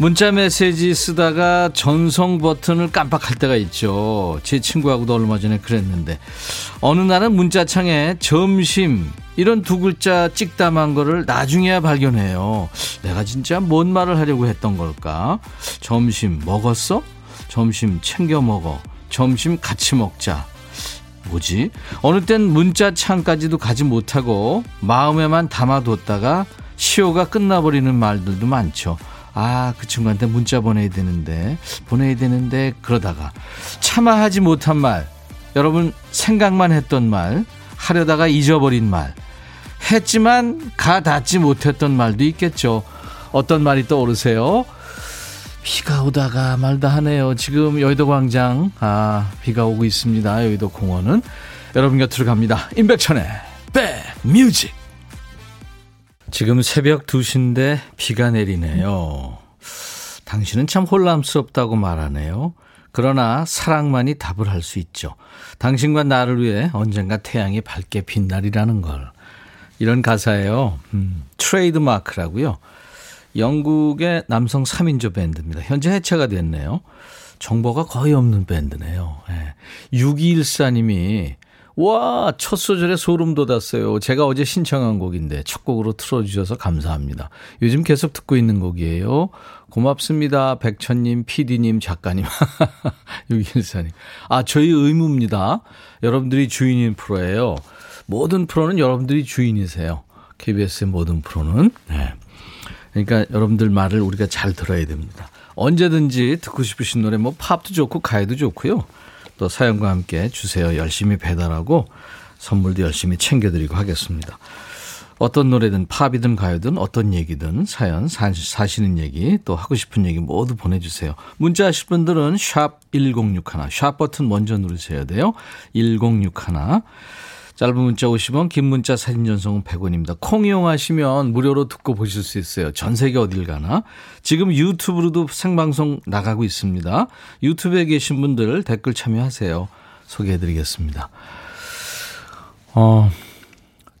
문자 메시지 쓰다가 전송 버튼을 깜빡할 때가 있죠. 제 친구하고도 얼마 전에 그랬는데 어느 날은 문자창에 점심 이런 두 글자 찍담한 거를 나중에야 발견해요. 내가 진짜 뭔 말을 하려고 했던 걸까? 점심 먹었어? 점심 챙겨 먹어. 점심 같이 먹자. 뭐지? 어느 땐 문자창까지도 가지 못하고 마음에만 담아뒀다가 시효가 끝나버리는 말들도 많죠. 아, 그 친구한테 문자 보내야 되는데, 보내야 되는데, 그러다가 차마 하지 못한 말, 여러분 생각만 했던 말, 하려다가 잊어버린 말, 했지만 가 닿지 못했던 말도 있겠죠. 어떤 말이 떠오르세요? 비가 오다가 말다 하네요. 지금 여의도 광장, 아, 비가 오고 있습니다. 여의도 공원은. 여러분 곁으로 갑니다. 임백천의 백 뮤직. 지금 새벽 2시인데 비가 내리네요. 당신은 참 혼란스럽다고 말하네요. 그러나 사랑만이 답을 할 수 있죠. 당신과 나를 위해 언젠가 태양이 밝게 빛나리라는 걸. 이런 가사예요. 음, 트레이드 마크라고요. 영국의 남성 3인조 밴드입니다. 현재 해체가 됐네요. 정보가 거의 없는 밴드네요. 네. 6214님이 와, 첫 소절에 소름 돋았어요. 제가 어제 신청한 곡인데 첫 곡으로 틀어주셔서 감사합니다. 요즘 계속 듣고 있는 곡이에요. 고맙습니다. 백천님, PD님, 작가님. 유길사님. 아, 저희 의무입니다. 여러분들이 주인인 프로예요. 모든 프로는 여러분들이 주인이세요. KBS의 모든 프로는. 네. 그러니까 여러분들 말을 우리가 잘 들어야 됩니다. 언제든지 듣고 싶으신 노래 뭐 팝도 좋고 가요도 좋고요. 또 사연과 함께 주세요. 열심히 배달하고 선물도 열심히 챙겨드리고 하겠습니다. 어떤 노래든 팝이든 가요든 어떤 얘기든 사연 사시는 얘기 또 하고 싶은 얘기 모두 보내주세요. 문자 하실 분들은 샵 1061, 샵 버튼 먼저 누르셔야 돼요. 1061. 짧은 문자 50원, 긴 문자 사진 전송은 100원입니다. 콩 이용하시면 무료로 듣고 보실 수 있어요. 전 세계 어딜 가나. 지금 유튜브로도 생방송 나가고 있습니다. 유튜브에 계신 분들 댓글 참여하세요. 소개해드리겠습니다. 어,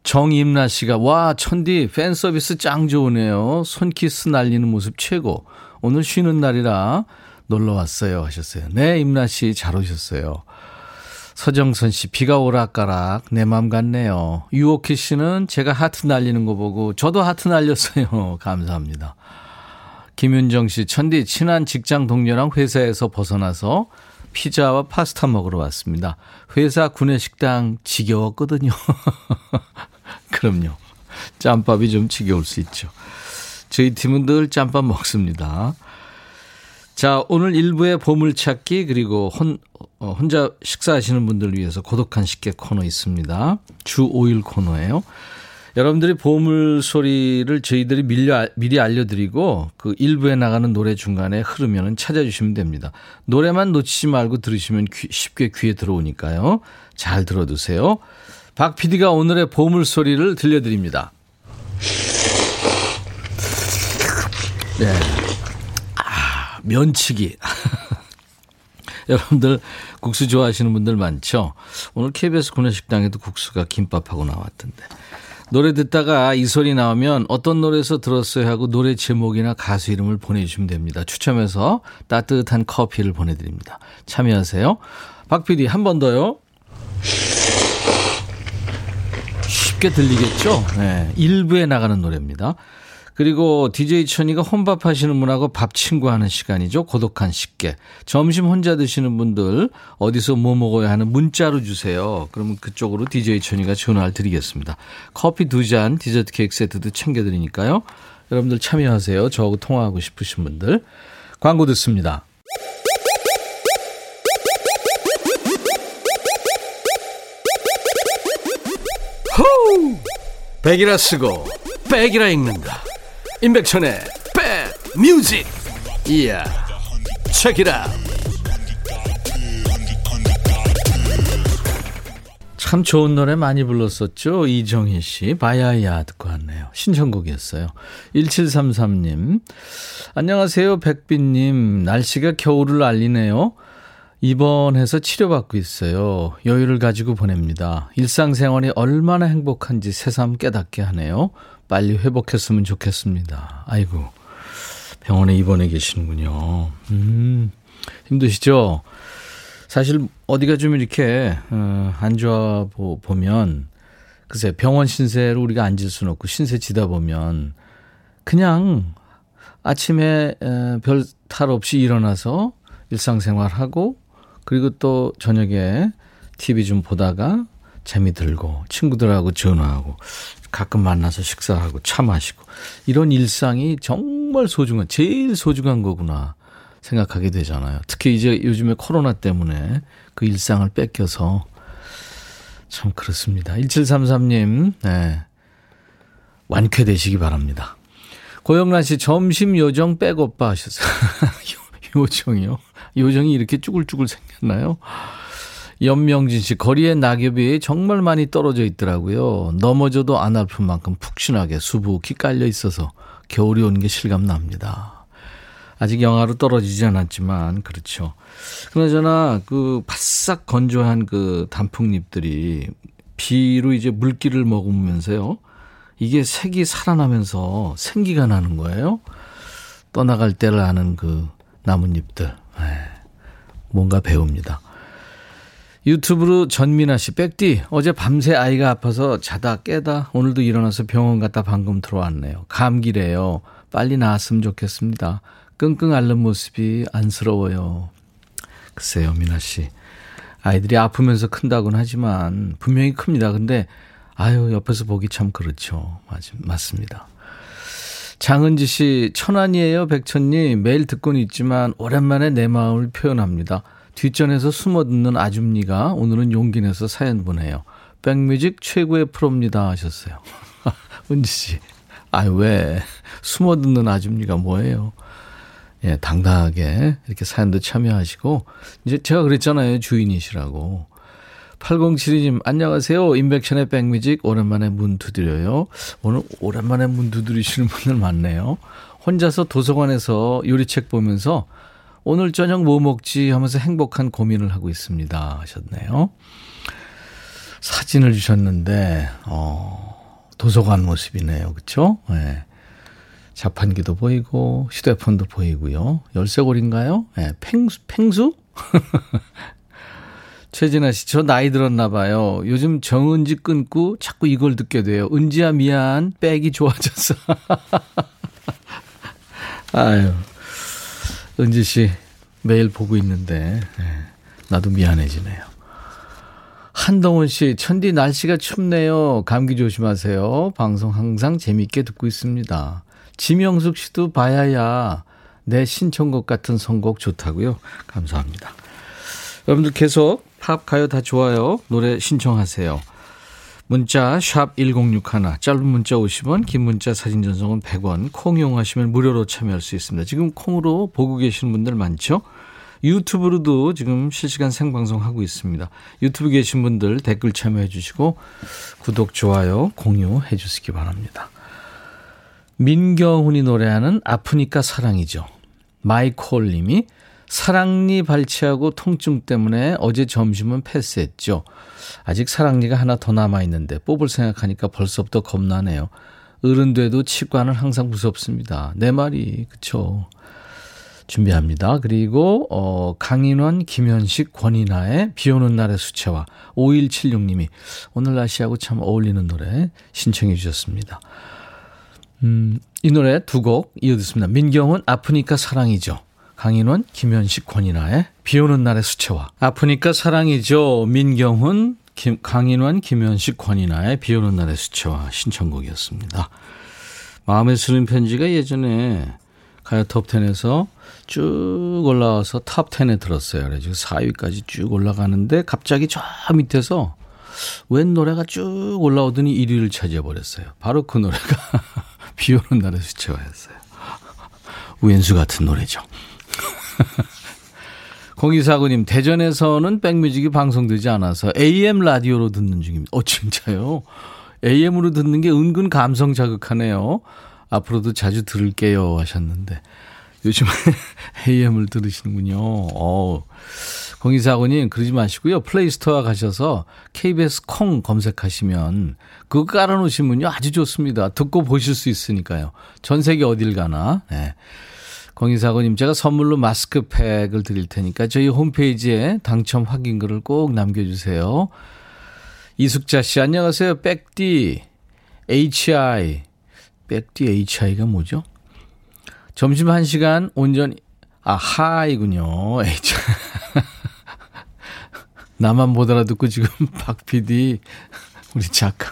정임나 씨가, 와, 천디, 팬 서비스 짱 좋으네요. 손키스 날리는 모습 최고. 오늘 쉬는 날이라 놀러 왔어요. 하셨어요. 네, 임나 씨 잘 오셨어요. 서정선 씨, 비가 오락가락 내 맘 같네요. 유오키 씨는 제가 하트 날리는 거 보고 저도 하트 날렸어요. 감사합니다. 김윤정 씨, 천디 친한 직장 동료랑 회사에서 벗어나서 피자와 파스타 먹으러 왔습니다. 회사 구내식당 지겨웠거든요. 그럼요. 짬밥이 좀 지겨울 수 있죠. 저희 팀은 늘 짬밥 먹습니다. 자, 오늘 일부의 보물찾기 그리고 혼, 어, 혼자 식사하시는 분들을 위해서 고독한 식객 코너 있습니다. 주 5일 코너예요. 여러분들이 보물 소리를 저희들이 밀려, 미리 알려드리고 그 일부에 나가는 노래 중간에 흐르면 찾아주시면 됩니다. 노래만 놓치지 말고 들으시면 귀, 쉽게 귀에 들어오니까요. 잘 들어두세요. 박 PD가 오늘의 보물 소리를 들려드립니다. 네. 면치기. 여러분들 국수 좋아하시는 분들 많죠? 오늘 KBS 구내식당에도 국수가 김밥하고 나왔던데. 노래 듣다가 이 소리 나오면 어떤 노래에서 들었어요 하고 노래 제목이나 가수 이름을 보내주시면 됩니다. 추첨해서 따뜻한 커피를 보내드립니다. 참여하세요. 박 PD 한 번 더요. 쉽게 들리겠죠? 네. 일부에 나가는 노래입니다. 그리고 DJ 천이가 혼밥 하시는 분하고 밥 친구 하는 시간이죠. 고독한 식객. 점심 혼자 드시는 분들 어디서 뭐 먹어야 하는 문자로 주세요. 그러면 그쪽으로 DJ 천이가 전화를 드리겠습니다. 커피 두 잔, 디저트 케이크 세트도 챙겨드리니까요. 여러분들 참여하세요. 저하고 통화하고 싶으신 분들. 광고 듣습니다. 호우! 백이라 쓰고 백이라 읽는다. 임백천의 백뮤직 이야 책이라 참 좋은 노래 많이 불렀었죠. 이정희 씨. 바야야 듣고 왔네요. 신청곡이었어요. 1733님. 안녕하세요. 백빈님. 날씨가 겨울을 알리네요. 입원해서 치료받고 있어요. 여유를 가지고 보냅니다. 일상생활이 얼마나 행복한지 새삼 깨닫게 하네요. 빨리 회복했으면 좋겠습니다. 아이고. 병원에 입원해 계시는군요. 음, 힘드시죠? 사실 어디가 좀 이렇게 어, 안 좋아 보면 글쎄 병원 신세로 우리가 앉을 수는 없고 신세 지다 보면 그냥 아침에 별 탈 없이 일어나서 일상생활하고 그리고 또 저녁에 TV 좀 보다가 재미 들고 친구들하고 전화하고 가끔 만나서 식사하고 차 마시고 이런 일상이 정말 소중한 제일 소중한 거구나 생각하게 되잖아요. 특히 이제 요즘에 코로나 때문에 그 일상을 뺏겨서 참 그렇습니다. 1733님, 네. 완쾌되시기 바랍니다. 고영란 씨, 점심 요정 백오빠 하셨어요. 요정이요? 요정이 이렇게 쭈글쭈글 생겼나요? 연명진 씨, 거리에 낙엽이 정말 많이 떨어져 있더라고요. 넘어져도 안 아플 만큼 푹신하게 수북히 깔려 있어서 겨울이 오는 게 실감 납니다. 아직 영하로 떨어지지 않았지만 그렇죠. 그나저나 그 바싹 건조한 그 단풍잎들이 비로 이제 물기를 머금으면서요. 이게 색이 살아나면서 생기가 나는 거예요. 떠나갈 때를 아는 그 나뭇잎들. 에이, 네. 뭔가 배웁니다. 유튜브로 전민아 씨, 백디, 어제 밤새 아이가 아파서 자다 깨다 오늘도 일어나서 병원 갔다 방금 들어왔네요. 감기래요. 빨리 나았으면 좋겠습니다. 끙끙 앓는 모습이 안쓰러워요. 글쎄요, 미나 씨. 아이들이 아프면서 큰다고는 하지만 분명히 큽니다. 근데 아유, 옆에서 보기 참 그렇죠. 맞, 맞습니다. 장은지 씨, 천안이에요, 백천님. 매일 듣고는 있지만 오랜만에 내 마음을 표현합니다. 뒷전에서 숨어 듣는 아줌니가 오늘은 용기 내서 사연 보내요. 백뮤직 최고의 프로입니다 하셨어요. 은지 씨. 아, 왜? 숨어 듣는 아줌니가 뭐예요? 예, 당당하게 이렇게 사연도 참여하시고, 이제 제가 그랬잖아요. 주인이시라고. 8072님, 안녕하세요. 인백션의 백뮤직 오랜만에 문 두드려요. 오늘 오랜만에 문 두드리시는 분들 많네요. 혼자서 도서관에서 요리책 보면서 오늘 저녁 뭐 먹지 하면서 행복한 고민을 하고 있습니다. 하셨네요. 사진을 주셨는데, 어, 도서관 모습이네요. 그쵸? 예. 네. 자판기도 보이고 휴대폰도 보이고요. 열쇠고리인가요? 네, 팽수? 팽수? 최진아 씨, 저 나이 들었나 봐요. 요즘 정은지 끊고 자꾸 이걸 듣게 돼요. 은지야 미안, 백이 좋아졌어. 아유, 은지 씨 매일 보고 있는데 네, 나도 미안해지네요. 한동훈 씨, 천디 날씨가 춥네요. 감기 조심하세요. 방송 항상 재밌게 듣고 있습니다. 지명숙 씨도 봐야야 내 신청곡 같은 선곡 좋다고요. 감사합니다. 여러분들 계속 팝 가요 다 좋아요. 노래 신청하세요. 문자 샵 1061, 짧은 문자 50원, 긴 문자 사진 전송은 100원, 콩 이용하시면 무료로 참여할 수 있습니다. 지금 콩으로 보고 계시는 분들 많죠? 유튜브로도 지금 실시간 생방송 하고 있습니다. 유튜브 계신 분들 댓글 참여해 주시고 구독, 좋아요, 공유해 주시기 바랍니다. 민경훈이 노래하는 아프니까 사랑이죠. 마이콜 님이 사랑니 발치하고 통증 때문에 어제 점심은 패스했죠. 아직 사랑니가 하나 더 남아있는데 뽑을 생각하니까 벌써부터 겁나네요. 어른 돼도 치과는 항상 무섭습니다. 내 말이, 그쵸. 준비합니다. 그리고, 어, 강인원, 김현식, 권인아의 비 오는 날의 수채화. 5176님이 오늘 날씨하고 참 어울리는 노래 신청해 주셨습니다. 음, 이 노래 두 곡 이어 듣습니다. 민경은 아프니까 사랑이죠. 강인원, 김현식, 권이나의 비 오는 날의 수채화. 아프니까 사랑이죠. 민경훈, 김, 강인원, 김현식, 권이나의 비 오는 날의 수채화 신청곡이었습니다. 마음에 쓰는 편지가 예전에 가요 톱10에서 쭉 올라와서 탑10에 들었어요. 그래서 4위까지 쭉 올라가는데 갑자기 저 밑에서 웬 노래가 쭉 올라오더니 1위를 차지해버렸어요. 바로 그 노래가 비 오는 날의 수채화였어요. 웬수 같은 노래죠. 공이사구님, 대전에서는 백뮤직이 방송되지 않아서 AM 라디오로 듣는 중입니다. 어, 진짜요? AM으로 듣는 게 은근 감성 자극하네요. 앞으로도 자주 들을게요 하셨는데. 요즘에 AM을 들으시는군요. 어. 공이사고님 그러지 마시고요. 플레이스토어 가셔서 KBS 콩 검색하시면 그거 깔아놓으시면요. 아주 좋습니다. 듣고 보실 수 있으니까요. 전 세계 어딜 가나. 네. 공이사고님 제가 선물로 마스크팩을 드릴 테니까 저희 홈페이지에 당첨 확인글을 꼭 남겨주세요. 이숙자 씨 안녕하세요. 백디 HI 백디 HI가 뭐죠? 점심 1시간 온전히 아 HI군요. H 나만 못 알아듣고 지금 박 PD 우리 작가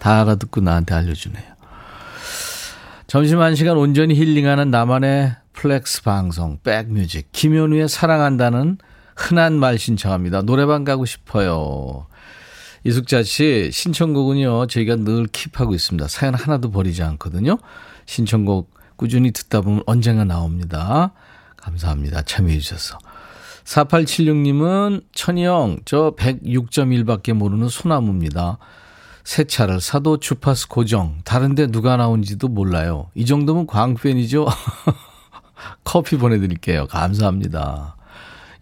다 알아듣고 나한테 알려주네요. 점심 1시간 온전히 힐링하는 나만의 flex 방송 백뮤직 김현우의 사랑한다는 흔한 말 신청합니다. 노래방 가고 싶어요. 이숙자 씨 신청곡은요 저희가 늘 킵하고 있습니다. 사연 하나도 버리지 않거든요. 신청곡 꾸준히 듣다 보면 언젠가 나옵니다. 감사합니다. 참여해 주셔서. 4876님은 천희형 저 106.1밖에 모르는 소나무입니다. 새 차를 사도 주파수 고정. 다른데 누가 나온지도 몰라요. 이 정도면 광팬이죠? 커피 보내드릴게요. 감사합니다.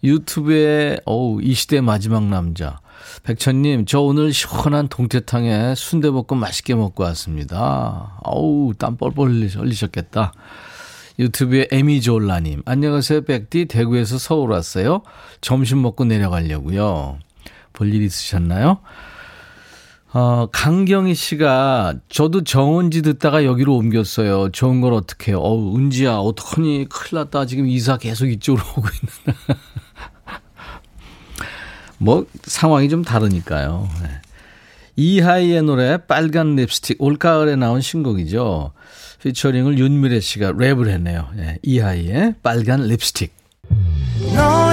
유튜브에 어우 이 시대 마지막 남자 백천님 저 오늘 시원한 동태탕에 순대볶음 맛있게 먹고 왔습니다. 어우 땀 뻘뻘 흘리셨겠다. 유튜브에 에미졸라님 안녕하세요 백디 대구에서 서울 왔어요. 점심 먹고 내려가려고요. 볼 일 있으셨나요? 어, 강경희 씨가 저도 정은지 듣다가 여기로 옮겼어요. 좋은 걸 어떻게 해요? 어우, 은지야, 어떡하니? 큰일 났다. 지금 이사 계속 이쪽으로 오고 있는. 뭐, 상황이 좀 다르니까요. 네. 이하이의 노래, 빨간 립스틱, 올가을에 나온 신곡이죠. featuring을 윤미래 씨가 랩을 했네요. 네. 이하이의 빨간 립스틱. 너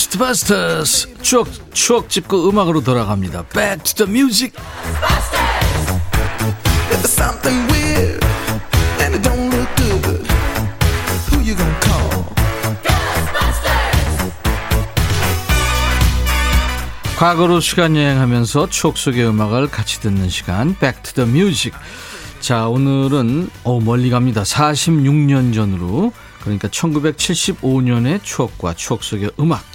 고스트바스터스 추억 추억 짚고 음악으로 돌아갑니다. Back to the music. 과거로 시간 여행하면서 추억 속의 음악을 같이 듣는 시간 Back to the Music. 자 오늘은 어, 멀리 갑니다. 46년 전으로 그러니까 1975년의 추억과 추억 속의 음악.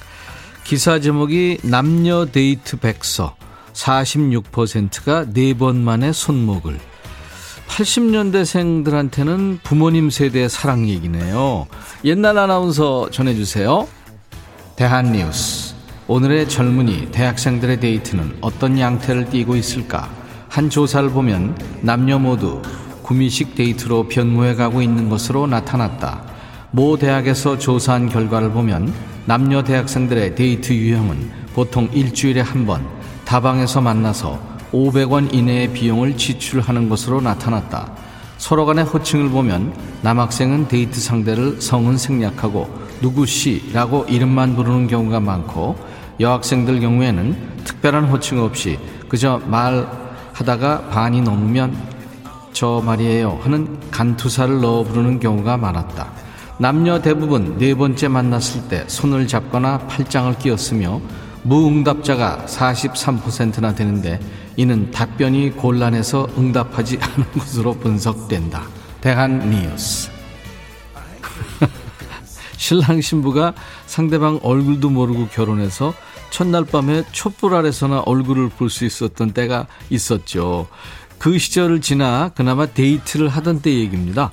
기사 제목이 남녀 데이트 백서 46%가 4번 만에 손목을 80년대생들한테는 부모님 세대의 사랑 얘기네요. 옛날 아나운서 전해주세요. 대한뉴스. 오늘의 젊은이 대학생들의 데이트는 어떤 양태를 띠고 있을까? 한 조사를 보면 남녀 모두 구미식 데이트로 변모해 가고 있는 것으로 나타났다. 모 대학에서 조사한 결과를 보면 남녀 대학생들의 데이트 유형은 보통 일주일에 한 번 다방에서 만나서 500원 이내의 비용을 지출하는 것으로 나타났다. 서로 간의 호칭을 보면 남학생은 데이트 상대를 성은 생략하고 누구 씨라고 이름만 부르는 경우가 많고 여학생들 경우에는 특별한 호칭 없이 그저 말하다가 반이 넘으면 저 말이에요 하는 간투사를 넣어 부르는 경우가 많았다. 남녀 대부분 네 번째 만났을 때 손을 잡거나 팔짱을 끼었으며 무응답자가 43%나 되는데 이는 답변이 곤란해서 응답하지 않은 것으로 분석된다. 대한 뉴스. 신랑 신부가 상대방 얼굴도 모르고 결혼해서 첫날 밤에 촛불 아래서나 얼굴을 볼 수 있었던 때가 있었죠. 그 시절을 지나 그나마 데이트를 하던 때 얘기입니다.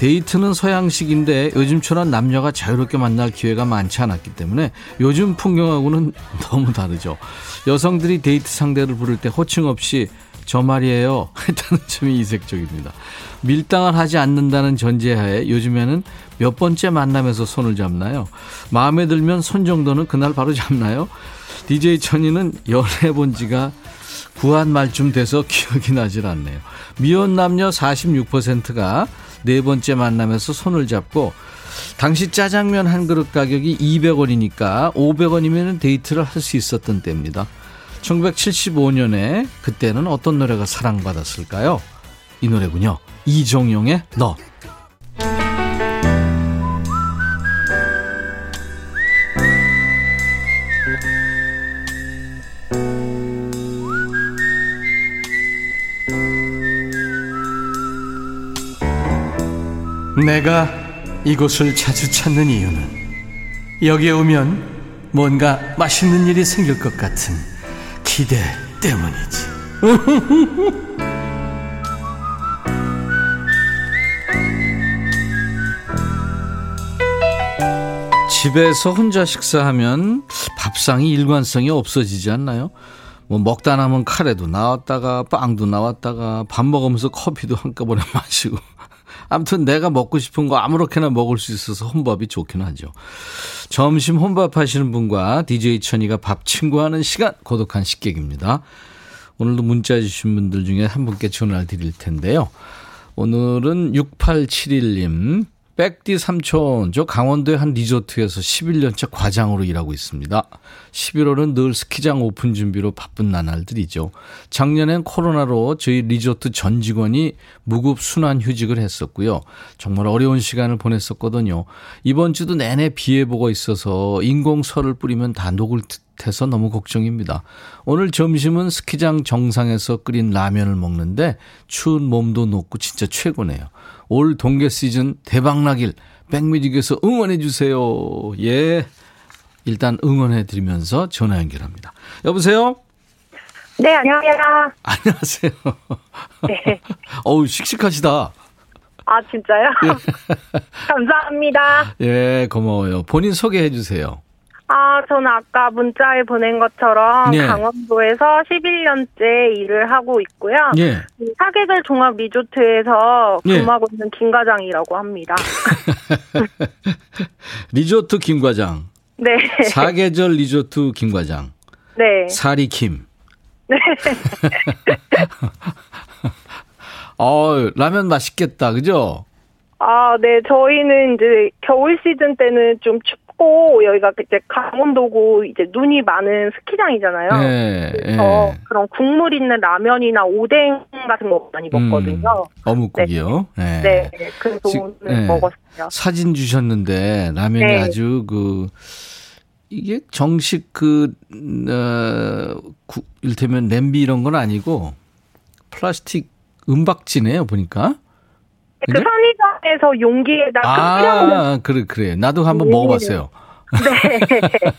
데이트는 서양식인데 요즘처럼 남녀가 자유롭게 만날 기회가 많지 않았기 때문에 요즘 풍경하고는 너무 다르죠. 여성들이 데이트 상대를 부를 때 호칭 없이 저 말이에요 했다는 점이 이색적입니다. 밀당을 하지 않는다는 전제하에 요즘에는 몇 번째 만남에서 손을 잡나요? 마음에 들면 손 정도는 그날 바로 잡나요? DJ 천이는 연애해 본 지가 구한 말쯤 돼서 기억이 나질 않네요. 미혼 남녀 46%가 네 번째 만남에서 손을 잡고 당시 짜장면 한 그릇 가격이 200원이니까 500원이면 데이트를 할 수 있었던 때입니다. 1975년에 그때는 어떤 노래가 사랑받았을까요? 이 노래군요. 이종용의 너. 내가 이곳을 자주 찾는 이유는 여기에 오면 뭔가 맛있는 일이 생길 것 같은 기대 때문이지. 집에서 혼자 식사하면 밥상이 일관성이 없어지지 않나요? 뭐 먹다 남은 카레도 나왔다가 빵도 나왔다가 밥 먹으면서 커피도 한꺼번에 마시고 아무튼 내가 먹고 싶은 거 아무렇게나 먹을 수 있어서 혼밥이 좋긴 하죠. 점심 혼밥 하시는 분과 DJ 천이가 밥 친구하는 시간 고독한 식객입니다. 오늘도 문자 주신 분들 중에 한 분께 전화를 드릴 텐데요. 오늘은 6871님 백디 삼촌, 저 강원도의 한 리조트에서 11년째 과장으로 일하고 있습니다. 11월은 늘 스키장 오픈 준비로 바쁜 나날들이죠. 작년엔 코로나로 저희 리조트 전 직원이 무급 순환 휴직을 했었고요. 정말 어려운 시간을 보냈었거든요. 이번 주도 내내 비 예보가 있어서 인공설을 뿌리면 다 녹을 듯해서 너무 걱정입니다. 오늘 점심은 스키장 정상에서 끓인 라면을 먹는데 추운 몸도 녹고 진짜 최고네요. 올 동계 시즌 대박나길 백뮤직에서 응원해주세요. 예. 일단 응원해드리면서 전화 연결합니다. 여보세요? 네, 안녕하세요. 안녕하세요. 네. 어우, 씩씩하시다. 아, 진짜요? 예. 감사합니다. 예, 고마워요. 본인 소개해 주세요. 아, 저는 아까 문자에 보낸 것처럼 예. 강원도에서 11년째 일을 하고 있고요. 예. 사계절 종합 리조트에서 예. 근무하고 예. 있는 김 과장이라고 합니다. 리조트 김 과장. 네. 사계절 리조트 김 과장. 네. 사리 김. 네. 어, 라면 맛있겠다. 그죠? 아, 네. 저희는 이제 겨울 시즌 때는 좀 춥, 춥고 여기가 이제 강원도고 이제 눈이 많은 스키장이잖아요. 네, 그래서 네. 그런 국물 있는 라면이나 오뎅 같은 거 많이 음, 먹거든요. 음, 어묵국이요. 네. 네. 네. 그래서 지, 오늘 네. 먹었어요. 사진 주셨는데 라면이 네. 아주 그 이게 정식 그 어, 구, 일테면 냄비 이런 건 아니고 플라스틱 은박지네요 보니까. 그 편의점에서 용기에다가 아, 그래 그래. 나도 한번 네. 먹어봤어요. 네.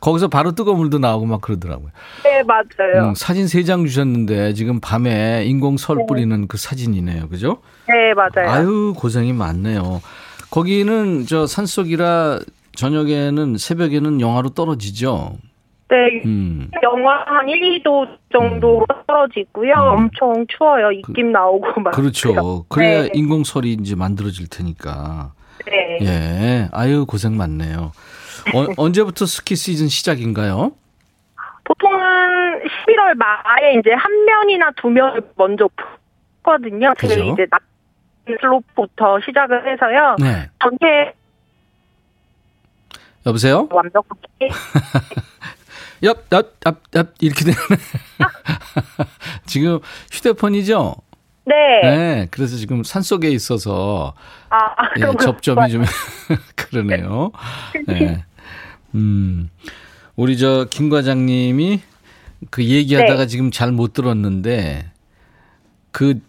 거기서 바로 뜨거운 물도 나오고 막 그러더라고요. 네, 맞아요. 음, 사진 세 장 주셨는데 지금 밤에 인공 설 네. 뿌리는 그 사진이네요. 그죠? 네, 맞아요. 아유, 고생이 많네요. 거기는 저 산속이라 저녁에는 새벽에는 영하로 떨어지죠? 네, 음. 영하 한 1, 2도 정도 음. 떨어지고요. 음. 엄청 추워요. 입김 그, 나오고 막. 그렇죠. 그래야 네. 인공설이 이제 만들어질 테니까. 네. 예. 아유, 고생 많네요. 어, 언제부터 스키 시즌 시작인가요? 보통은 11월 말에 이제 한 면이나 두 면을 먼저 푸거든요. 그게 이제 낮 슬로프부터 시작을 해서요. 네. 전체 여보세요? 완벽하게 얍, 얍, 얍, 얍, 이렇게 되네. 지금 휴대폰이죠? 네. 네. 그래서 지금 산 속에 있어서 아, 예, 접점이 좀 그러네요. 네. 음. 우리 저 김 과장님이 그 얘기하다가 네. 지금 잘 못 들었는데 그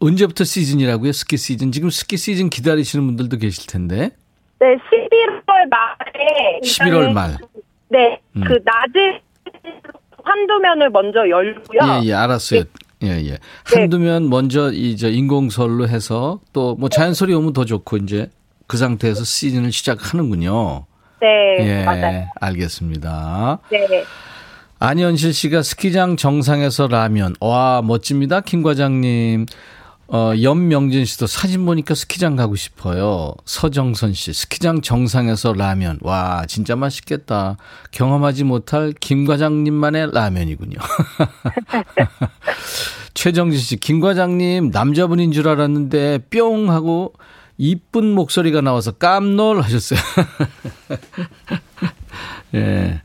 언제부터 시즌이라고요? 스키 시즌. 지금 스키 시즌 기다리시는 분들도 계실 텐데. 네, 11월 말에 11월 말. 네, 음. 그 낮에 한두 면을 먼저 열고요. 예, 예, 알았어요. 네. 예, 예. 한두 면 먼저 이제 인공설로 해서 또 뭐 자연설이 오면 더 좋고 이제 그 상태에서 시즌을 시작하는군요. 네, 예, 맞아요. 알겠습니다. 네. 안현실 씨가 스키장 정상에서 라면. 와, 멋집니다. 김 과장님. 어, 염명진 씨도 사진 보니까 스키장 가고 싶어요. 서정선 씨, 스키장 정상에서 라면. 와, 진짜 맛있겠다. 경험하지 못할 김 과장님만의 라면이군요. 최정진 씨, 김 과장님, 남자분인 줄 알았는데, 뿅! 하고, 이쁜 목소리가 나와서 깜놀 하셨어요. 예.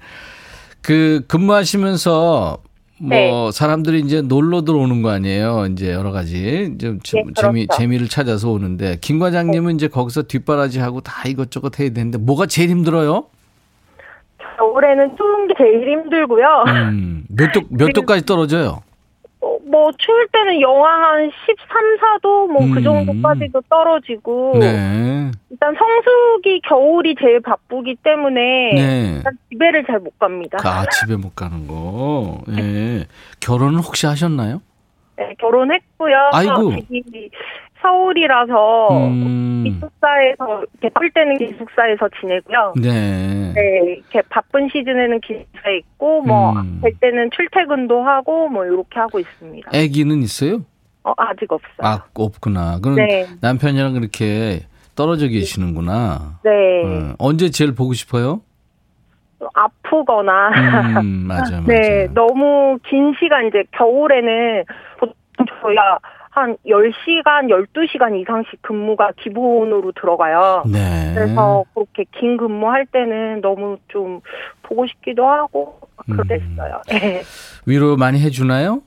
그 근무하시면서 뭐 네. 사람들이 이제 놀러 들어오는 거 아니에요. 이제 여러 가지 좀 네, 재미 그렇죠. 재미를 찾아서 오는데 김 과장님은 네. 이제 거기서 뒷바라지 하고 다 이것저것 해야 되는데 뭐가 제일 힘들어요? 겨울에는 추운 게 제일 힘들고요. 음, 몇 도, 몇 도까지 떨어져요? 뭐 추울 때는 영하 한 13, 4도 뭐그 음. 정도까지도 떨어지고 네. 일단 성수기 겨울이 제일 바쁘기 때문에 네. 일단 집에를 잘 못 갑니다. 아 집에 못 가는 거. 예. 네. 결혼은 혹시 하셨나요? 네 결혼했고요. 아이고. 서울이라서 음. 기숙사에서 뜰 때는 기숙사에서 지내고요. 네. 네, 이렇게 바쁜 시즌에는 기숙사에 있고 뭐될 음. 때는 출퇴근도 하고 뭐 이렇게 하고 있습니다. 아기는 있어요? 어, 아직 없어요. 아, 없구나. 그럼 네. 남편이랑 그렇게 떨어져 계시는구나. 네. 어, 언제 제일 보고 싶어요? 아프거나. 음, 맞아, 맞아. 네, 너무 긴 시간 이제 겨울에는 보통 저희가 한 10시간, 12시간 이상씩 근무가 기본으로 들어가요. 네. 그래서 그렇게 긴 근무할 때는 너무 좀 보고 싶기도 하고 그랬어요. 음. 네. 위로 많이 해주나요?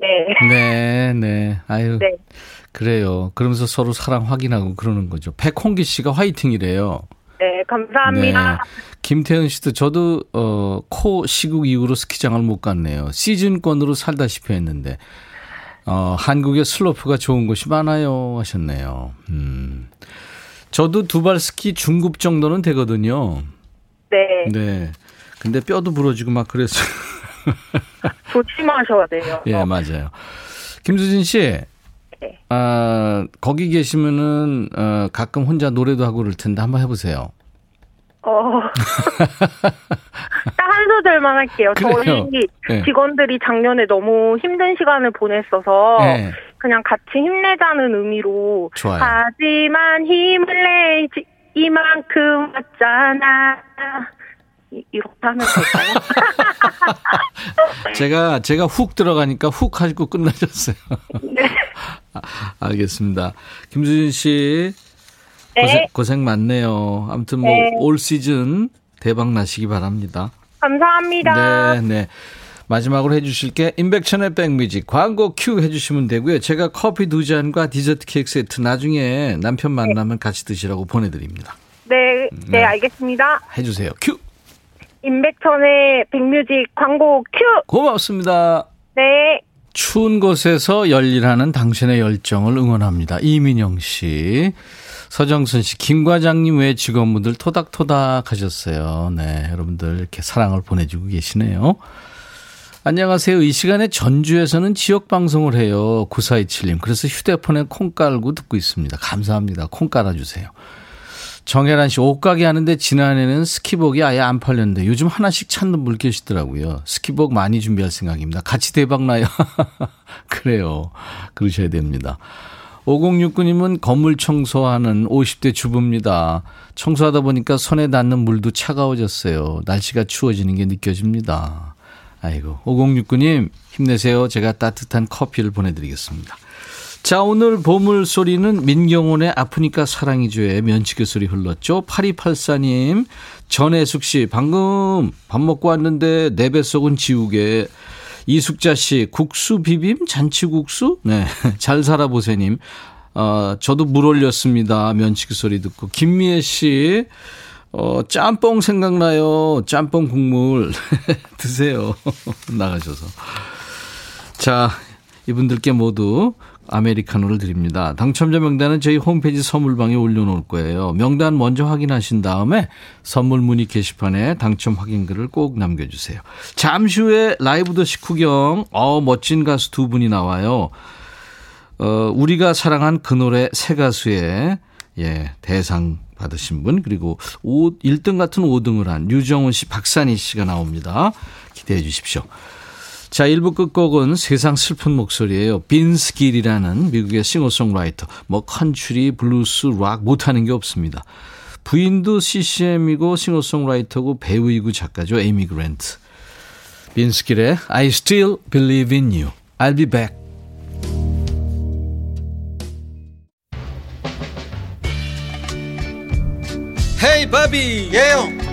네. 네, 네. 아유. 네. 그래요. 그러면서 서로 사랑 확인하고 그러는 거죠. 백홍기 씨가 화이팅이래요. 네, 감사합니다. 네. 김태현 씨도 저도 어, 코 시국 이후로 스키장을 못 갔네요. 시즌권으로 살다시피 했는데 어, 한국의 슬로프가 좋은 곳이 많아요 하셨네요. 음. 저도 두발 스키 중급 정도는 되거든요. 네. 네. 근데 뼈도 부러지고 막 그랬어요. 조심하셔야 돼요. 예, 맞아요. 김수진 씨. 네. 아, 거기 계시면은, 어, 가끔 혼자 노래도 하고 그럴 텐데 한번 해 보세요. 어. 딱 한 소절만 할게요. 그래요. 저희 네. 직원들이 작년에 너무 힘든 시간을 보냈어서 네. 그냥 같이 힘내자는 의미로 좋아요. 하지만 힘을 내지 이만큼 왔잖아. 이렇게 하면 될까요? 제가 제가 훅 들어가니까 훅 하시고 끝나셨어요. 네. 아, 알겠습니다. 김수진 씨 네. 고생, 고생 많네요. 아무튼 뭐올 네. 시즌 대박 나시기 바랍니다. 감사합니다. 네, 네. 마지막으로 해주실게 임백천의 백뮤직 광고 큐 해주시면 되고요. 제가 커피 두 잔과 디저트 케이크 세트 나중에 남편 만나면 네. 같이 드시라고 보내드립니다. 네, 네, 네, 알겠습니다. 해주세요. 큐. 임백천의 백뮤직 광고 큐. 고맙습니다. 네. 추운 곳에서 열일하는 당신의 열정을 응원합니다. 이민영 씨. 서정순 씨, 김 과장님 외 직원분들 토닥토닥 하셨어요. 네, 여러분들 이렇게 사랑을 보내주고 계시네요. 안녕하세요. 이 시간에 전주에서는 지역 방송을 해요. 9427님. 그래서 휴대폰에 콩 깔고 듣고 있습니다. 감사합니다. 콩 깔아주세요. 정혜란 씨, 옷가게 하는데 지난해는 스키복이 아예 안 팔렸는데 요즘 하나씩 찾는 물결이시더라고요. 스키복 많이 준비할 생각입니다. 같이 대박나요. 그래요. 그러셔야 됩니다. 5069님은 건물 청소하는 50대 주부입니다. 청소하다 보니까 손에 닿는 물도 차가워졌어요. 날씨가 추워지는 게 느껴집니다. 아이고, 5069님, 힘내세요. 제가 따뜻한 커피를 보내드리겠습니다. 자, 오늘 보물 소리는 민경훈의 아프니까 사랑이죠의 면치기 소리 흘렀죠. 8284님, 전혜숙 씨, 방금 밥 먹고 왔는데 내 뱃속은 지우개. 이숙자 씨, 국수 비빔? 잔치국수? 네. 잘 살아보세님. 어, 저도 물 올렸습니다. 면치기 소리 듣고. 김미애 씨, 어, 짬뽕 생각나요. 짬뽕 국물. 드세요. 나가셔서. 자, 이분들께 모두 아메리카노를 드립니다. 당첨자 명단은 저희 홈페이지 선물방에 올려놓을 거예요. 명단 먼저 확인하신 다음에 선물 문의 게시판에 당첨 확인글을 꼭 남겨주세요. 잠시 후에 라이브 더시 구경, 어, 멋진 가수 두 분이 나와요. 어, 우리가 사랑한 그 노래 새 가수의 예, 대상 받으신 분, 그리고 5, 1등 같은 5등을 한 류정훈 씨, 박산희 씨가 나옵니다. 기대해 주십시오. 자, 1부 끝곡은 세상 슬픈 목소리예요. 빈스 길이라는 미국의 싱어송라이터. 뭐 country, 블루스, 락 못하는 게 없습니다. 부인도 CCM이고 싱어송라이터고 배우이고 작가죠. 에이미 그랜트. 빈스 길의 I Still Believe in You. I'll be back. 헤이 바비 예영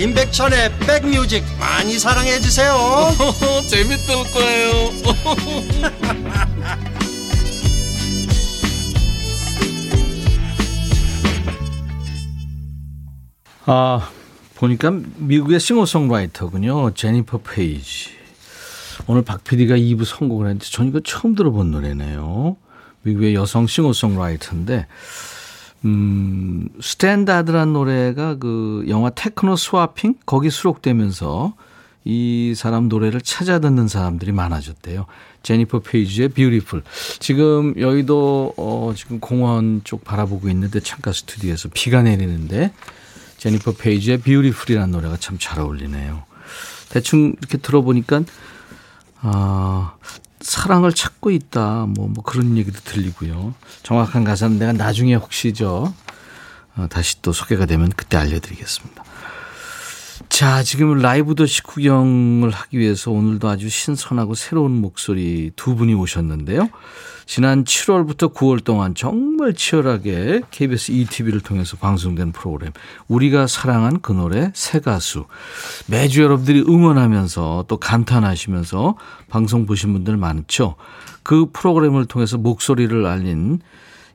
임백천의 백뮤직 많이 사랑해 주세요. 재밌을 거예요. 아 보니까 미국의 싱어송라이터군요. 제니퍼 페이지. 오늘 박 PD가 2부 선곡을 했는데 전 이거 처음 들어본 노래네요. 미국의 여성 싱어송라이터인데 음, Stranded란 노래가 그 영화 테크노 스와핑 거기 수록되면서 이 사람 노래를 찾아 듣는 사람들이 많아졌대요. 제니퍼 페이지의 Beautiful. 지금 여의도 어 지금 공원 쪽 바라보고 있는데 창가 스튜디오에서 비가 내리는데 제니퍼 페이지의 Beautiful이라는 노래가 참 잘 어울리네요. 대충 이렇게 들어보니까 아 사랑을 찾고 있다. 뭐, 뭐 그런 얘기도 들리고요. 정확한 가사는 내가 나중에 혹시 저, 어, 다시 또 소개가 되면 그때 알려드리겠습니다. 자, 지금 라이브 더시 구경을 하기 위해서 오늘도 아주 신선하고 새로운 목소리 두 분이 오셨는데요. 지난 7월부터 9월 동안 정말 치열하게 KBS ETV를 통해서 방송된 프로그램 우리가 사랑한 그 노래 새 가수 매주 여러분들이 응원하면서 또 감탄하시면서 방송 보신 분들 많죠. 그 프로그램을 통해서 목소리를 알린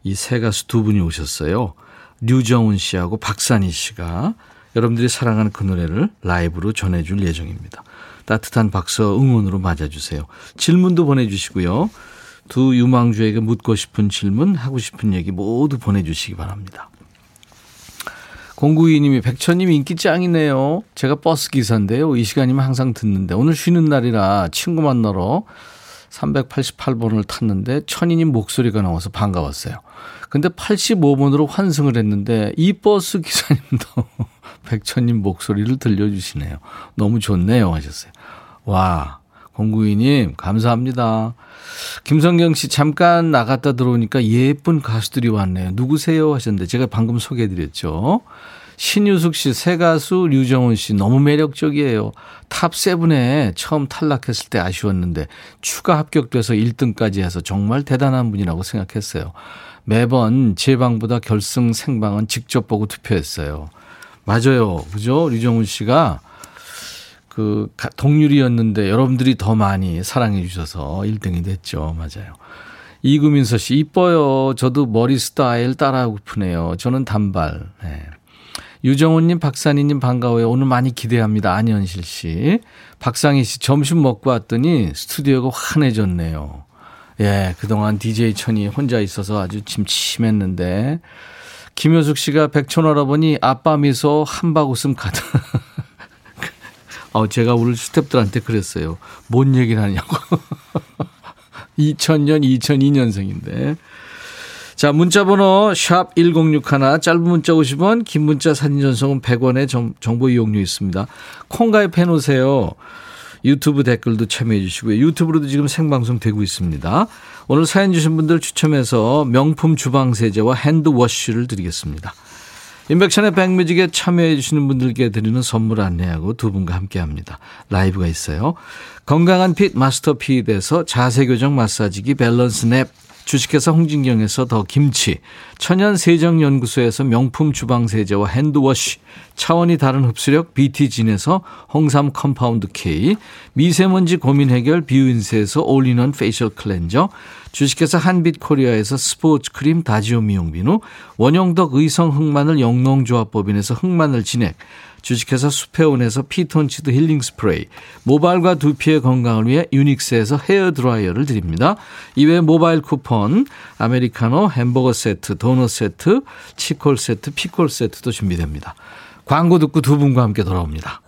이 새 가수 두 분이 오셨어요. 류정훈 씨하고 박산희 씨가 여러분들이 사랑하는 그 노래를 라이브로 전해줄 예정입니다. 따뜻한 박수와 응원으로 맞아주세요. 질문도 보내주시고요. 두 유망주에게 묻고 싶은 질문, 하고 싶은 얘기 모두 보내주시기 바랍니다. 공구이님이 백천님 인기 짱이네요. 제가 버스 기사인데요. 이 시간이면 항상 듣는데 오늘 쉬는 날이라 친구 만나러 388번을 탔는데 천이님 목소리가 나와서 반가웠어요. 근데 85번으로 환승을 했는데 이 버스 기사님도 백천님 목소리를 들려주시네요. 너무 좋네요 하셨어요. 와 공구이님 감사합니다. 김성경 씨 잠깐 나갔다 들어오니까 예쁜 가수들이 왔네요. 누구세요 하셨는데 제가 방금 소개해드렸죠. 신유숙 씨, 새 가수 류정훈 씨 너무 매력적이에요. top seven에 처음 탈락했을 때 아쉬웠는데 추가 합격돼서 1등까지 해서 정말 대단한 분이라고 생각했어요. 매번 재방보다 결승 생방은 직접 보고 투표했어요. 맞아요. 그죠? 류정훈 씨가 그 동률이었는데 여러분들이 더 많이 사랑해 주셔서 1등이 됐죠. 맞아요. 이구민서 씨 이뻐요. 저도 머리 스타일 따라하고 싶네요. 저는 단발. 네. 유정훈님, 박산희님 반가워요. 오늘 많이 기대합니다. 안현실 씨. 박상희 씨 점심 먹고 왔더니 스튜디오가 환해졌네요. 예, 그동안 DJ 천이 혼자 있어서 아주 침침했는데. 김효숙 씨가 백촌 할아버니 아빠 미소 한박 웃음 가득. 어, 제가 오늘 스탭들한테 그랬어요. 뭔 얘기를 하냐고. 2000년, 2002년생인데. 자, 문자번호 샵 1061, 짧은 문자 50원, 긴 문자 사진 전송은 100원의 정, 정보 이용료 있습니다. 콩 가입해 놓으세요. 유튜브 댓글도 참여해 주시고요. 유튜브로도 지금 생방송 되고 있습니다. 오늘 사연 주신 분들 추첨해서 명품 주방세제와 hand wash를 드리겠습니다. 임백천의 백뮤직에 참여해 주시는 분들께 드리는 선물 안내하고 두 분과 함께합니다. 라이브가 있어요. 건강한 fit 마스터 핏에서 자세교정 마사지기 밸런스 냅 주식회사 홍진경에서 더 김치, 천연 세정연구소에서 명품 주방세제와 hand wash, 차원이 다른 흡수력 BT진에서 홍삼 compound K, 미세먼지 고민 해결 비윈세에서 all-in-one facial cleanser, 주식회사 한빛코리아에서 스포츠 크림 다지오 미용 비누, 원형덕 의성 흑마늘 영농조합법인에서 흑마늘 진액, 주식회사 수페온에서 피톤치드 힐링 스프레이, 모발과 두피의 건강을 위해 유닉스에서 헤어 드라이어를 드립니다. 이외에 모바일 쿠폰, 아메리카노, 햄버거 세트, 도넛 세트, 치콜 세트, 피콜 세트도 준비됩니다. 광고 듣고 두 분과 함께 돌아옵니다.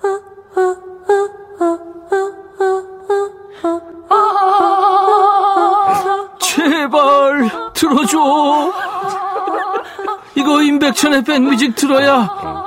제발 들어줘. 이거 임백천의 백뮤직 들어야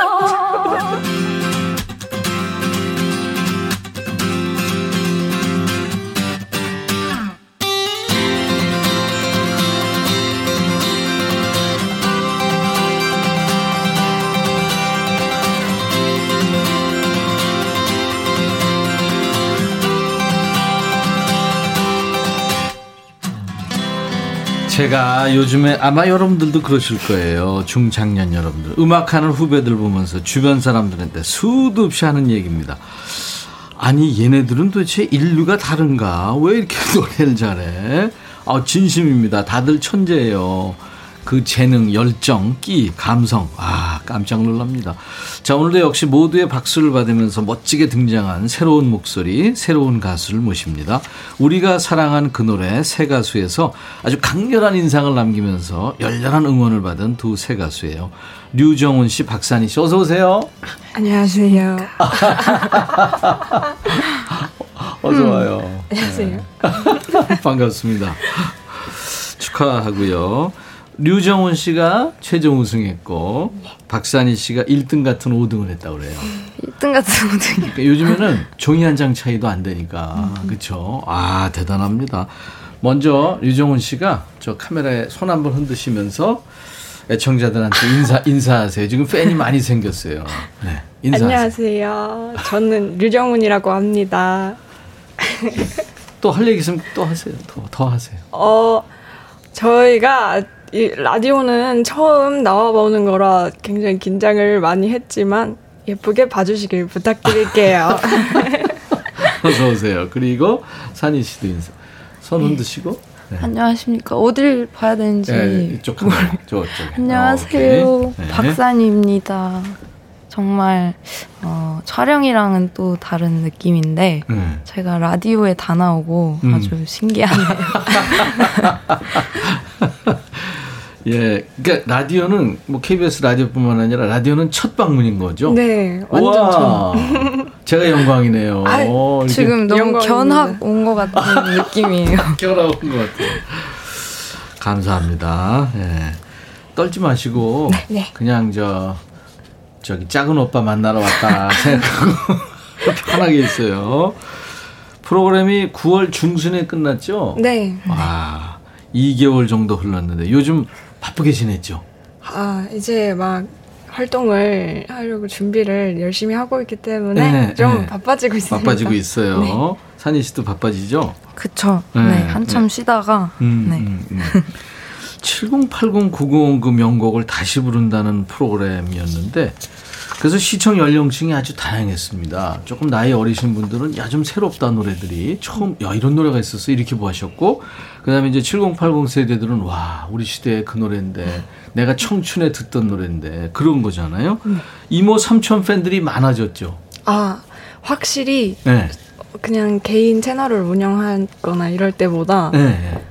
제가 요즘에 아마 여러분들도 그러실 거예요. 중장년 여러분들. 음악하는 후배들 보면서 주변 사람들한테 수도 없이 하는 얘기입니다. 아니, 얘네들은 도대체 인류가 다른가? 왜 이렇게 노래를 잘해? 아, 진심입니다. 다들 천재예요. 그 재능, 열정, 끼, 감성. 아, 깜짝 놀랍니다. 자, 오늘도 역시 모두의 박수를 받으면서 멋지게 등장한 새로운 목소리, 새로운 가수를 모십니다. 우리가 사랑한 그 노래 새 가수에서 아주 강렬한 인상을 남기면서 열렬한 응원을 받은 두 새 가수예요. 류정훈 씨, 박산희 씨, 어서 오세요. 안녕하세요. 어서 와요. 음, 안녕하세요. 네. 반갑습니다. 축하하고요. 류정훈 씨가 최종 우승했고 박산희 씨가 1등 같은 5등을 했다고 그래요. 1등 같은 5등. 그러니까 요즘에는 종이 한 장 차이도 안 되니까 그렇죠. 아 대단합니다. 먼저 류정훈 씨가 저 카메라에 손 한번 흔드시면서 애청자들한테 인사 인사하세요. 지금 팬이 많이 생겼어요. 네, 인사하세요. 안녕하세요. 저는 류정훈이라고 합니다. 또 할 얘기 있으면 또 하세요. 더, 더 하세요. 어 저희가 이 라디오는 처음 나와보는 거라 굉장히 긴장을 많이 했지만 예쁘게 봐주시길 부탁드릴게요. 어서 오세요. 그리고 산희 씨도 인사. 손 흔드시고. 네. 안녕하십니까. 어딜 봐야 되는지. 네, 이쪽 카메라. 저쪽. 안녕하세요. 아, 네. 박산입니다. 정말 어, 촬영이랑은 또 다른 느낌인데 네. 제가 라디오에 다 나오고 음. 아주 신기하네요. 예, 그러니까 라디오는 뭐 KBS 라디오뿐만 아니라 라디오는 첫 방문인 거죠. 네, 완전 전. 제가 영광이네요. 아, 지금 너무 견학 온 것 같은 느낌이에요. 견학 온 것 같아요. 감사합니다. 예. 떨지 마시고 네, 네. 그냥 저 저기 작은 오빠 만나러 왔다 생각하고 편하게 있어요. 프로그램이 9월 중순에 끝났죠? 네. 와, 2개월 정도 흘렀는데 요즘 바쁘게 지냈죠? 아, 이제 막 활동을 하려고 준비를 열심히 하고 있기 때문에 네, 좀 네. 바빠지고 있습니다. 바빠지고 있어요. 네. 산희 씨도 바빠지죠? 그쵸. 네, 네 한참 네. 쉬다가. 음, 네. 음, 음. 7080, 905그 명곡을 다시 부른다는 프로그램이었는데 그래서 시청 연령층이 아주 다양했습니다. 조금 나이 어리신 분들은 야 좀 새롭다 노래들이 처음 야 이런 노래가 있었어 이렇게 보하셨고 그다음에 이제 7080 세대들은 와 우리 시대의 그 노래인데 내가 청춘에 듣던 노래인데 그런 거잖아요. 네. 이모 삼촌 팬들이 많아졌죠. 아 확실히 네. 그냥 개인 채널을 운영하거나 이럴 때보다 네.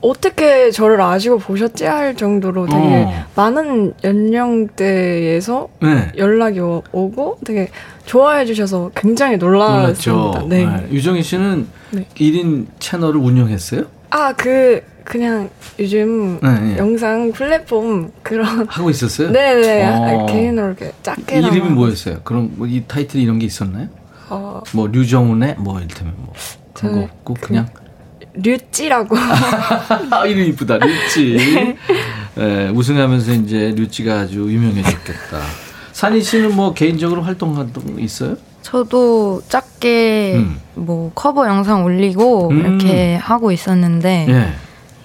어떻게 저를 아시고 보셨지 할 정도로 되게 어. 많은 연령대에서 네. 연락이 오, 고 되게 좋아해 주셔서 굉장히 놀랐습니다. 네. 네. 유정희 씨는 네. 1인 채널을 운영했어요? 아, 그 그냥 요즘 네, 네. 영상 플랫폼 그런 하고 있었어요? 네네 네. 어. 개인으로 이렇게 작게 이름이 뭐였어요? 그럼 뭐 이 타이틀 이런 게 있었나요? 어. 뭐 류정훈의 뭐 이를테면 뭐 그런 거 없고 그, 그냥 류찌라고. 아, 이름 이쁘다. 류찌. 네. 네, 우승하면서 이제 류찌가 아주 유명해졌겠다. 산희 씨는 뭐 개인적으로 활동한 거 있어요? 저도 작게 음. 뭐 커버 영상 올리고 음. 이렇게 하고 있었는데 예.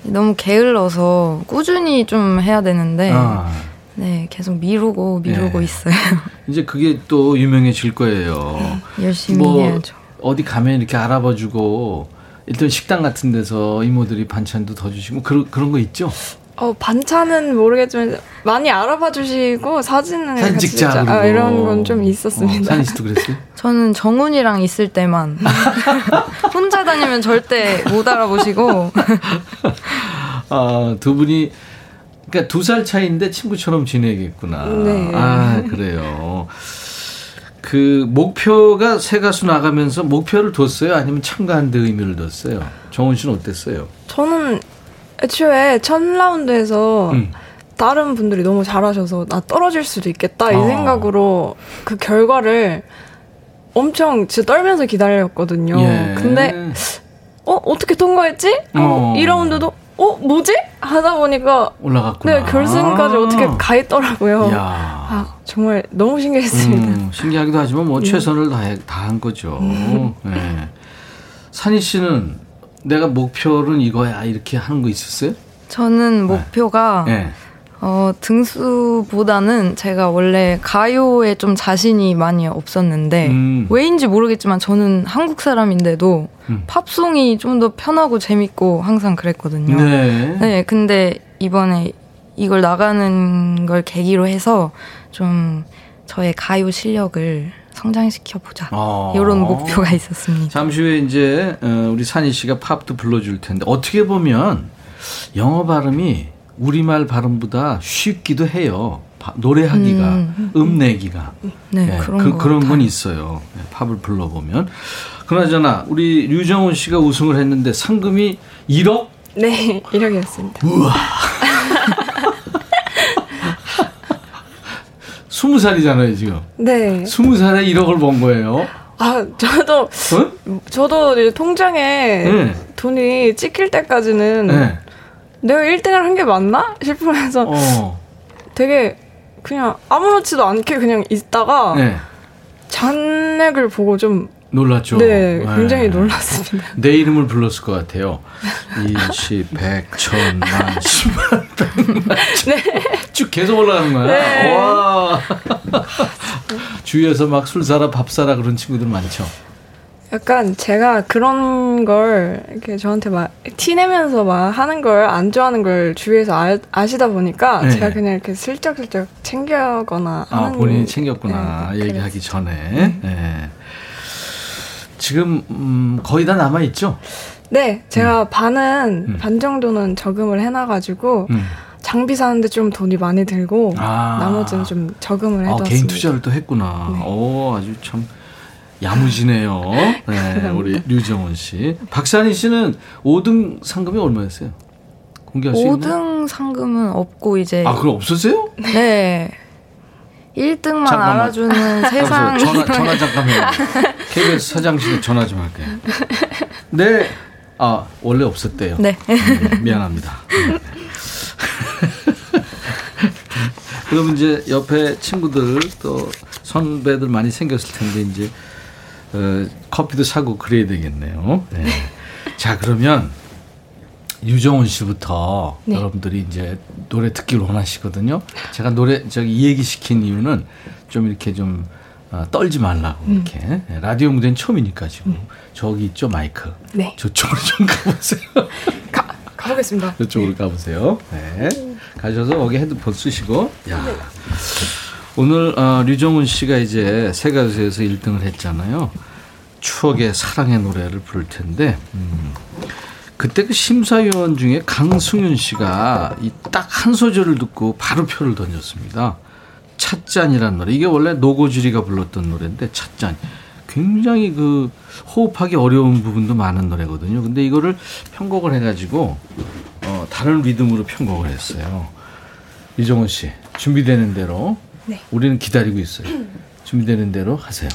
너무 게을러서 꾸준히 좀 해야 되는데 아. 네 계속 미루고 미루고 예. 있어요. 이제 그게 또 유명해질 거예요. 네, 열심히 뭐 해야죠. 어디 가면 이렇게 알아봐주고 일단 식당 같은 데서 이모들이 반찬도 더 주시고 그런 그런 거 있죠? 어 반찬은 모르겠지만 많이 알아봐 주시고 사진은 사진 찍자 아, 이런 건 좀 있었습니다. 어, 사진 씨도 그랬어요? 저는 정훈이랑 있을 때만 혼자 다니면 절대 못 알아보시고 아두 분이 그러니까 두 살 차이인데 친구처럼 지내겠구나. 네. 아 그래요. 그 목표가 새 가수 나가면서 목표를 뒀어요? 아니면 참가한 데 의미를 뒀어요? 정훈 씨는 어땠어요? 저는 애초에 첫 라운드에서 음. 다른 분들이 너무 잘하셔서 나 떨어질 수도 있겠다 이 어. 생각으로 그 결과를 엄청 진짜 떨면서 기다렸거든요. 예. 근데 어 어떻게 통과했지? 어. 2라운드도 어 뭐지? 하다 보니까 올라갔구나. 네 결승까지 아. 어떻게 가 있더라고요. 아 정말 너무 신기했습니다. 음, 신기하기도 하지만 뭐 네. 최선을 다해 다한 거죠. 음. 네. 산희 씨는 내가 목표는 이거야 이렇게 하는 거 있었어요? 저는 목표가 네. 네. 어, 등수보다는 제가 원래 가요에 좀 자신이 많이 없었는데 음. 왜인지 모르겠지만 저는 한국 사람인데도 음. 팝송이 좀 더 편하고 재밌고 항상 그랬거든요. 네. 네, 근데 이번에 이걸 나가는 걸 계기로 해서 좀 저의 가요 실력을 성장시켜 보자 아. 이런 목표가 있었습니다. 잠시 후에 이제 어, 우리 산희 씨가 팝도 불러줄 텐데 어떻게 보면 영어 발음이 우리말 발음보다 쉽기도 해요. 노래하기가 음, 음 내기가 네, 네 그런, 그, 그런 건 있어요. 네, 팝을 불러보면 그나저나 우리 류정훈 씨가 우승을 했는데 상금이 1억? 네, 1억이었습니다. 우와. 20살이잖아요, 지금. 네. 20살에 1억을 번 거예요. 아, 저도, 어? 저도 통장에 네. 돈이 찍힐 때까지는 네. 내가 1등을 한 게 맞나? 싶으면서 어. 되게 그냥 아무렇지도 않게 그냥 있다가 네. 잔액을 보고 좀 놀랐죠. 네, 네, 굉장히 놀랐습니다. 내 이름을 불렀을 것 같아요. 일시, 백, 천, 만, 십만, 백만. 네. 쭉 계속 올라가는 거야. 네. 와. 주위에서 막 술 사라, 밥 사라 그런 친구들 많죠. 약간 제가 그런 걸 이렇게 저한테 막 티내면서 막 하는 걸 안 좋아하는 걸 주위에서 아, 아시다 보니까 네. 제가 그냥 이렇게 슬쩍슬쩍 챙겨거나 아, 하는 본인이 챙겼구나 네, 얘기하기 그랬죠. 전에 네. 네. 지금 음, 거의 다 남아 있죠? 네, 제가 음. 반은 음. 반 정도는 저금을 해놔가지고 음. 장비 사는데 좀 돈이 많이 들고 아. 나머지는 좀 저금을 해뒀습니다. 아, 개인 투자를 또 했구나. 네. 오, 아주 참. 야무지네요. 네, 우리 류정원 씨. 박산희 씨는 5등 상금이 얼마였어요? 공개할 수 5등 있나요? 상금은 없고 이제 아, 그럼 없었어요? 네. 1등만 잠깐만. 알아주는 세상 전화, 전화 잠깐만요. KBS 사장실에 전화 좀 할게요. 네. 아, 원래 없었대요. 네. 음, 미안합니다. 그럼 이제 옆에 친구들 또 선배들 많이 생겼을 텐데 이제 어, 커피도 사고 그래야 되겠네요. 네. 자, 그러면 유정훈 씨부터 네. 여러분들이 이제 노래 듣기를 원하시거든요. 제가 노래 저기 이 얘기 시킨 이유는 좀 이렇게 좀 어, 떨지 말라고 음. 이렇게 네, 라디오 무대는 처음이니까 지금 음. 저기 있죠 마이크. 네. 저쪽으로 좀 가보세요. 가 가보겠습니다. 저쪽으로 가보세요. 네. 가셔서 거기 헤드폰 쓰시고. 야. 네. 오늘 어, 류정훈 씨가 이제 세 가수에서 1등을 했잖아요. 추억의 사랑의 노래를 부를 텐데 음, 그때 그 심사위원 중에 강승윤 씨가 이 딱 한 소절을 듣고 바로 표를 던졌습니다. 찻잔이라는 노래 이게 원래 노고주리가 불렀던 노래인데 찻잔 굉장히 그 호흡하기 어려운 부분도 많은 노래거든요. 근데 이거를 편곡을 해가지고 어, 다른 리듬으로 편곡을 했어요. 이정훈 씨 준비되는 대로 네. 우리는 기다리고 있어요. 준비되는 대로 하세요.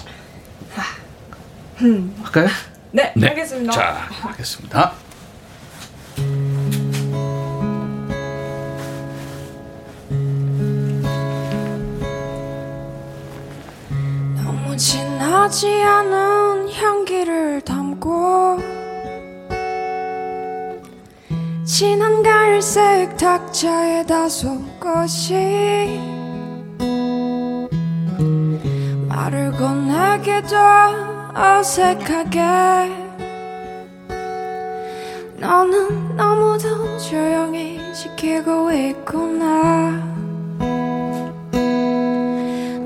음. 할까요? 네, 네. 하겠습니다. 자, 하겠습니다. 너무 진하지 않은 향기를 담고 진한 갈색 탁자에 다섯 것이 말을 건네기도 어색하게 너는 너무도 조용히 지키고 있구나.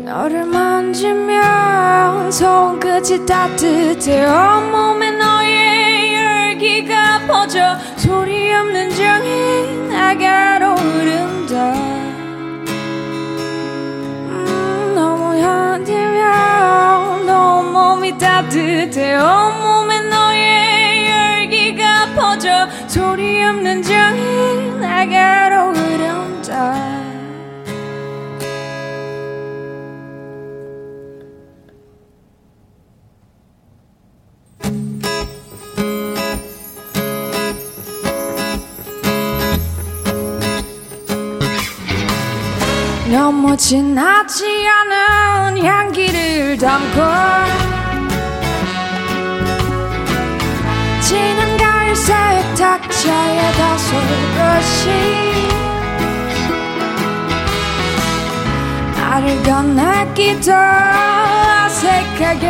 너를 만지면 손끝이 따뜻해. 온몸에 너의 열기가 퍼져 소리 없는 정이 내게로 흐른다. 음, 너무 현디면 너 몸이 따뜻해. 온몸 소리 없는 정이 내게로 흐른다 너무 진하지 않은 향기를 담고 갈색 탁자에 다소 것이 나를 건네기도 어색하게.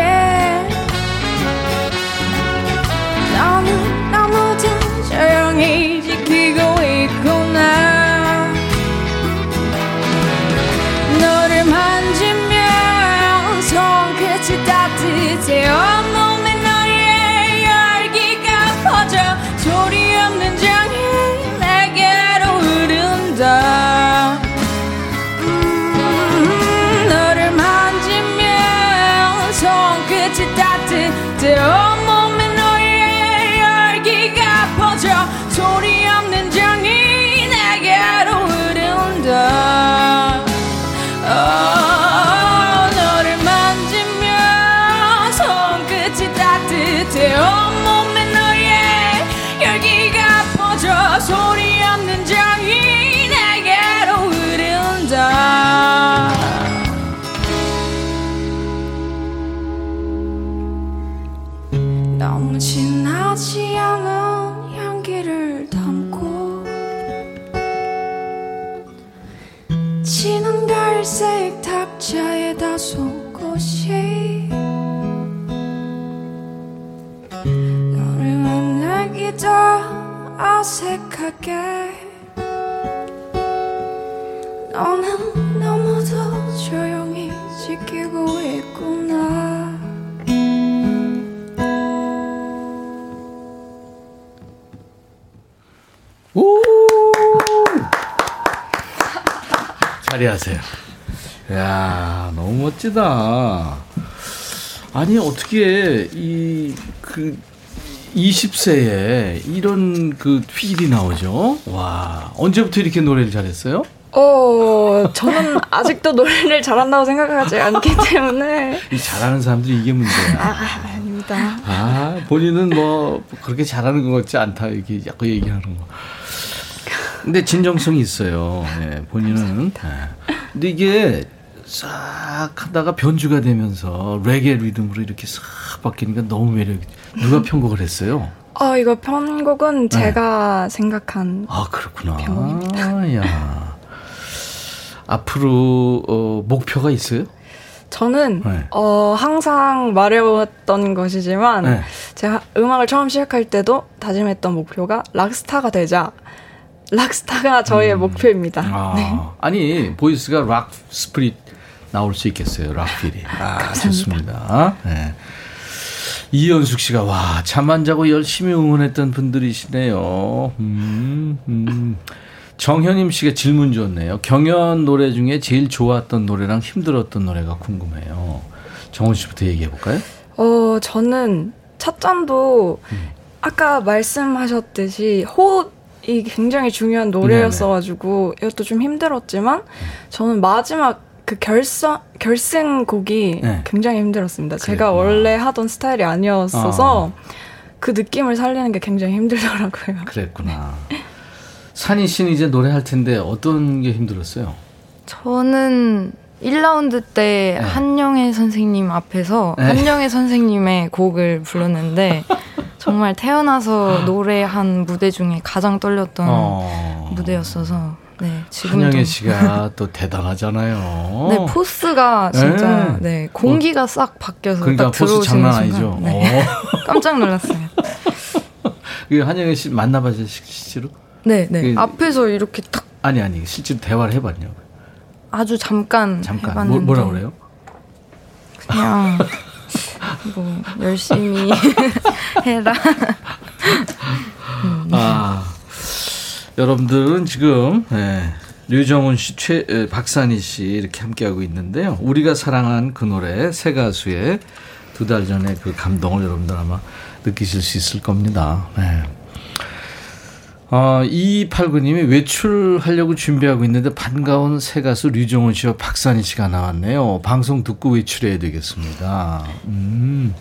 너는 너무도 조용히 지키고 있구나. 너를 만지면 손끝이 따뜻해 온 진한 갈색 탁자에 다소 곳이 자리하세요. 야 너무 멋지다. 아니, 어떻게, 이, 그, 20세에 이런 그 휠이 나오죠? 와, 언제부터 이렇게 노래를 잘했어요? 어, 저는 아직도 노래를 잘한다고 생각하지 않기 때문에. 이 잘하는 사람들이 이게 문제야. 아, 아닙니다. 아, 본인은 뭐, 그렇게 잘하는 것 같지 않다, 이렇게 자꾸 얘기하는 거. 근데 진정성이 있어요. 네, 본인은. 네. 근데 이게 싹 하다가 변주가 되면서 레게 리듬으로 이렇게 싹 바뀌니까 너무 매력. 누가 편곡을 했어요? 어, 이거 편곡은 네. 제가 생각한. 아, 그렇구나. 편곡입니다. 야. 앞으로 어, 목표가 있어요? 저는 네. 어, 항상 말해왔던 것이지만 네. 제가 음악을 처음 시작할 때도 다짐했던 목표가 락스타가 되자. rock star가 저의 음. 목표입니다. 아, 네. 아니 voice가 rock spirit 나올 수 있겠어요. rock feel이. 아, 좋습니다. 네. 이현숙 씨가 와, 잠 안 자고 열심히 응원했던 분들이시네요. 음, 음. 정현임 씨가 질문 줬네요. 경연 노래 중에 제일 좋았던 노래랑 힘들었던 노래가 궁금해요. 정원 씨부터 얘기해 볼까요? 어, 저는 첫 잔도 음. 아까 말씀하셨듯이 호흡 이 굉장히 중요한 노래였어가지고 이것도 좀 힘들었지만 저는 마지막 그 결선 결승 곡이 네. 굉장히 힘들었습니다. 그랬구나. 제가 원래 하던 스타일이 아니었어서 어. 그 느낌을 살리는 게 굉장히 힘들더라고요. 그랬구나. 산이 씨는 이제 노래할 텐데 어떤 게 힘들었어요? 저는 1라운드 때 네. 한영애 선생님 앞에서 네. 한영애 선생님의 곡을 불렀는데 정말 태어나서 노래한 무대 중에 가장 떨렸던 어... 무대였어서 네, 지금도 한영애 씨가 또 대단하잖아요. 네, 포스가 진짜 네, 네 공기가 어, 싹 바뀌어서 그러니까 포스 장난 아니죠. 네. 깜짝 놀랐어요. 그 한영애 씨 만나봤어요 실제로? 네, 네. 그, 앞에서 이렇게 탁 아니 아니 실제로 대화를 해봤냐고. 아주 잠깐 잠깐 해봤는데. 뭐, 라 그래요? 그냥 뭐 열심히 해라. 음. 아 여러분들은 지금 네, 류정훈 씨, 최, 박산희 씨 이렇게 함께 하고 있는데요. 우리가 사랑한 그 노래 새 가수의 두 달 전에 그 감동을 여러분들 아마 느끼실 수 있을 겁니다. 네. 어, 2289님이 외출하려고 준비하고 있는데 반가운 새 가수 류정훈 씨와 박산희 씨가 나왔네요. 방송 듣고 외출해야 되겠습니다. 음.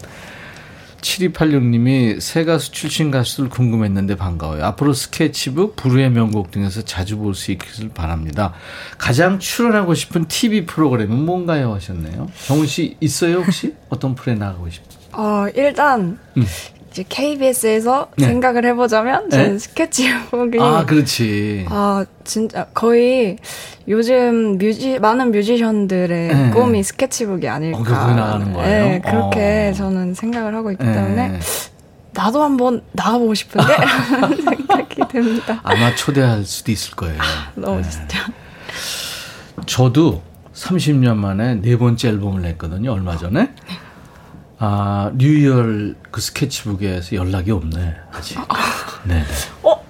7286님이 새 가수 출신 가수들 궁금했는데 반가워요. 앞으로 스케치북, 부르의 명곡 등에서 자주 볼 수 있기를 바랍니다. 가장 출연하고 싶은 TV 프로그램은 뭔가요? 하셨네요. 정훈 씨 있어요 혹시? 어떤 프로에 나가고 싶어요? 어, 일단 음. 이제 KBS에서 네. 생각을 해보자면 저는 네? 스케치북이 아 그렇지 아 진짜 거의 요즘 뮤지 많은 뮤지션들의 네. 꿈이 스케치북이 아닐까 어, 나가는 거예요? 네 그렇게 어. 저는 생각을 하고 있기 네. 때문에 나도 한번 나가보고 싶은데 생각이 듭니다 아마 초대할 수도 있을 거예요 아, 너무 네. 진짜 저도 30년 만에 네 번째 앨범을 냈거든요 얼마 전에 네. 아, 뉴이얼 그 스케치북에서 연락이 없네, 아직. 네. 어?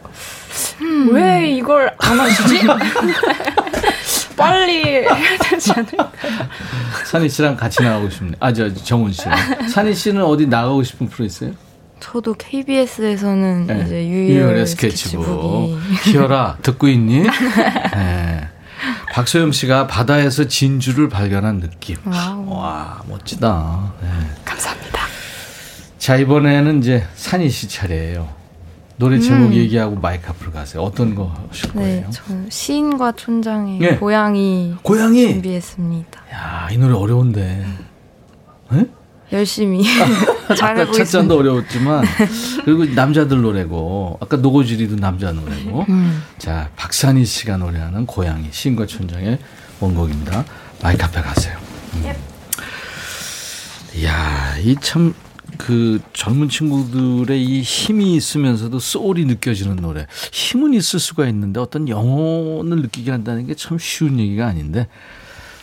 음. 왜 이걸 안 하시지? 빨리 해야 되지 않을까요? 산희 씨랑 같이 나가고 싶네. 아, 저, 정훈 씨랑. 산희 씨는 어디 나가고 싶은 프로 있어요? 저도 KBS에서는 네. 이제 유희열 스케치북. 스케치북이. 키어라, 듣고 있니? 네. 박소영 씨가 바다에서 진주를 발견한 느낌. 와우. 와, 멋지다. 네. 감사합니다. 자, 이번에는 이제 산희 씨 차례예요. 노래 제목 음. 얘기하고 마이크 앞으로 가세요. 어떤 거 하실 네, 거예요? 저 시인과 촌장의 네. 고양이, 고양이 준비했습니다. 야, 이 노래 어려운데. 네? 열심히 첫 잔도 어려웠지만 그리고 남자들 노래고 아까 노고지리도 남자 노래고 음. 자 박산희 씨가 노래하는 고양이 신과 촌장의 원곡입니다. 마이크 앞에 가세요. 음. 이야 이 참 그 젊은 친구들의 이 힘이 있으면서도 소울이 느껴지는 노래 힘은 있을 수가 있는데 어떤 영혼을 느끼게 한다는 게 참 쉬운 얘기가 아닌데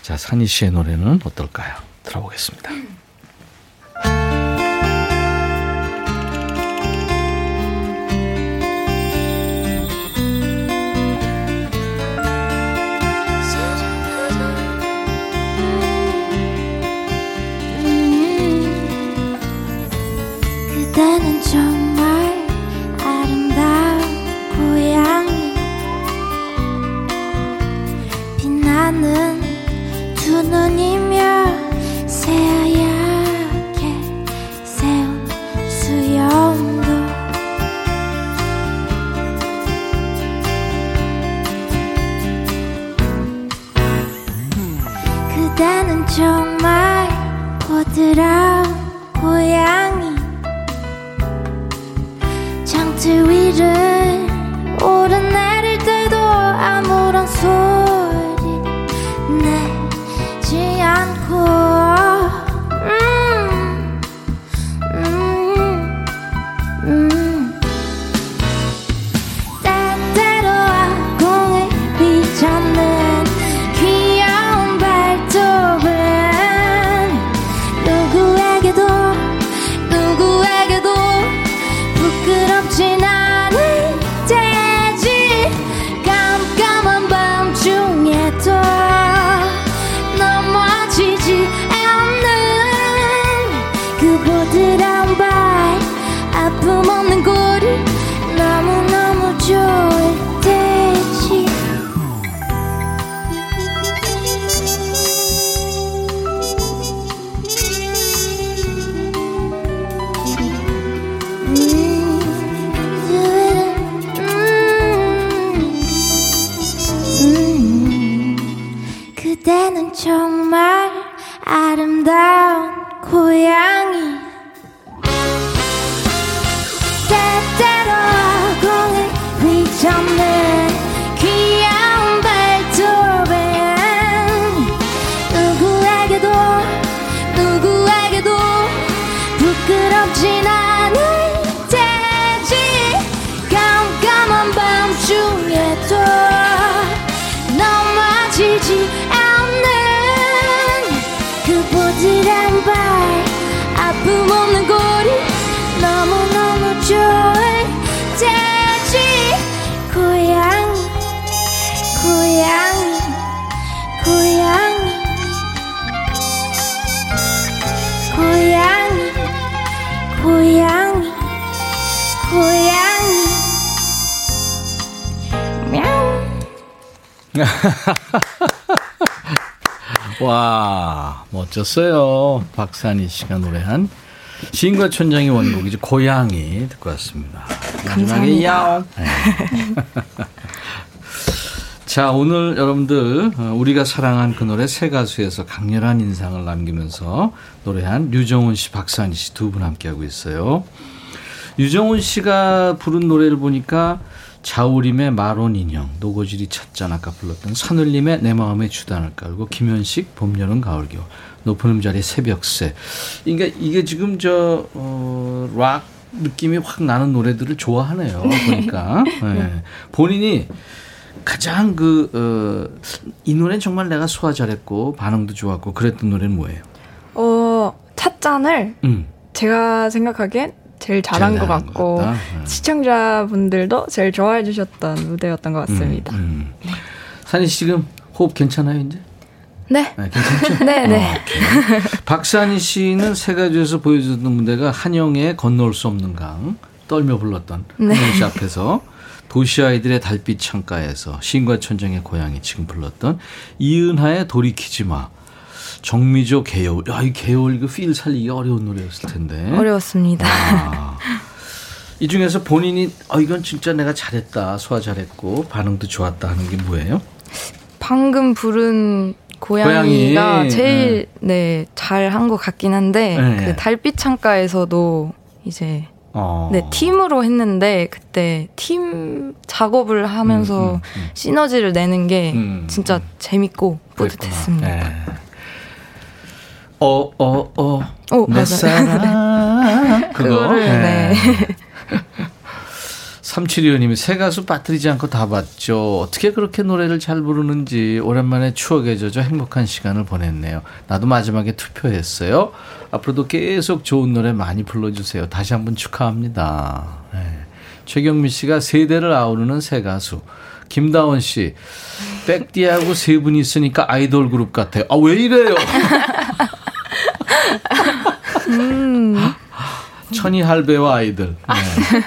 자 산희 씨의 노래는 어떨까요? 들어보겠습니다. 그대는 정말 아름다운 고양이. 빛나는 두 눈이며 새하얗게 세운 수염도. 그대는 정말 보드라운 고양이 창틀 위를 오르내릴 때도 아무런 소리 와, 멋졌어요. 박산희 씨가 노래한 시인과 천장의 원곡이죠. 고양이 듣고 왔습니다. 마지막에 야옹. 네. 자, 오늘 여러분들 어, 우리가 사랑한 그 노래 세 가수에서 강렬한 인상을 남기면서 노래한 류정훈 씨, 박산희 씨 두 분 함께하고 있어요. 유정훈 씨가 부른 노래를 보니까 자우림의 마론 인형, 노고지리 찻잔 아까 불렀던 산울림의 내 마음에 주단을 깔고 김현식 봄, 여름, 가을, 겨울 높은 음자리 새벽새 그러니까 이게 지금 저 어, rock 느낌이 확 나는 노래들을 좋아하네요. 보니까 네. 본인이 가장 그, 어, 이 노래는 정말 내가 소화 잘했고, 반응도 좋았고, 그랬던 노래는 뭐예요? 어, 찻잔을, 음. 제가 생각하기엔 제일 잘한 것 같고, 것 음. 시청자분들도 제일 좋아해 주셨던 무대였던 것 같습니다. 음, 음. 산이 씨 지금 호흡 괜찮아요, 이제? 네. 네 괜찮죠? 네, 네. 아, 박산희 씨는 세 가지에서 보여줬던 무대가 한영의 건널 수 없는 강, 떨며 불렀던 네. 한영 씨 앞에서 도시 아이들의 달빛 창가에서 신과 천정의 고향이 지금 불렀던 이은하의 돌이키지 마. 정미조 개요울. 야, 이 개요울 이거 필 살리기 어려운 노래였을 텐데. 어려웠습니다. 아, 이 중에서 본인이 어 이건 진짜 내가 잘했다. 소화 잘했고 반응도 좋았다 하는 게 뭐예요? 방금 부른 고양이가 고양이. 제일 네, 네 잘한 것 같긴 한데 네. 그 달빛 창가에서도 이제 어. 네, 팀으로 했는데 그때 팀 작업을 하면서 음, 음, 음. 시너지를 내는 게 음, 진짜 재밌고 뿌듯했습니다. 네. 어, 어, 어. 오, 내 사랑. 그거? 네. 네. 3725님이 새 가수 빠뜨리지 않고 다 봤죠. 어떻게 그렇게 노래를 잘 부르는지 오랜만에 추억에 젖어 행복한 시간을 보냈네요. 나도 마지막에 투표했어요. 앞으로도 계속 좋은 노래 많이 불러주세요. 다시 한번 축하합니다. 네. 최경미 씨가 세대를 아우르는 새 가수. 김다원 씨, 백디하고 세 분이 있으니까 아이돌 그룹 같아요. 아, 왜 이래요? 천이 할배와 아이들. 네.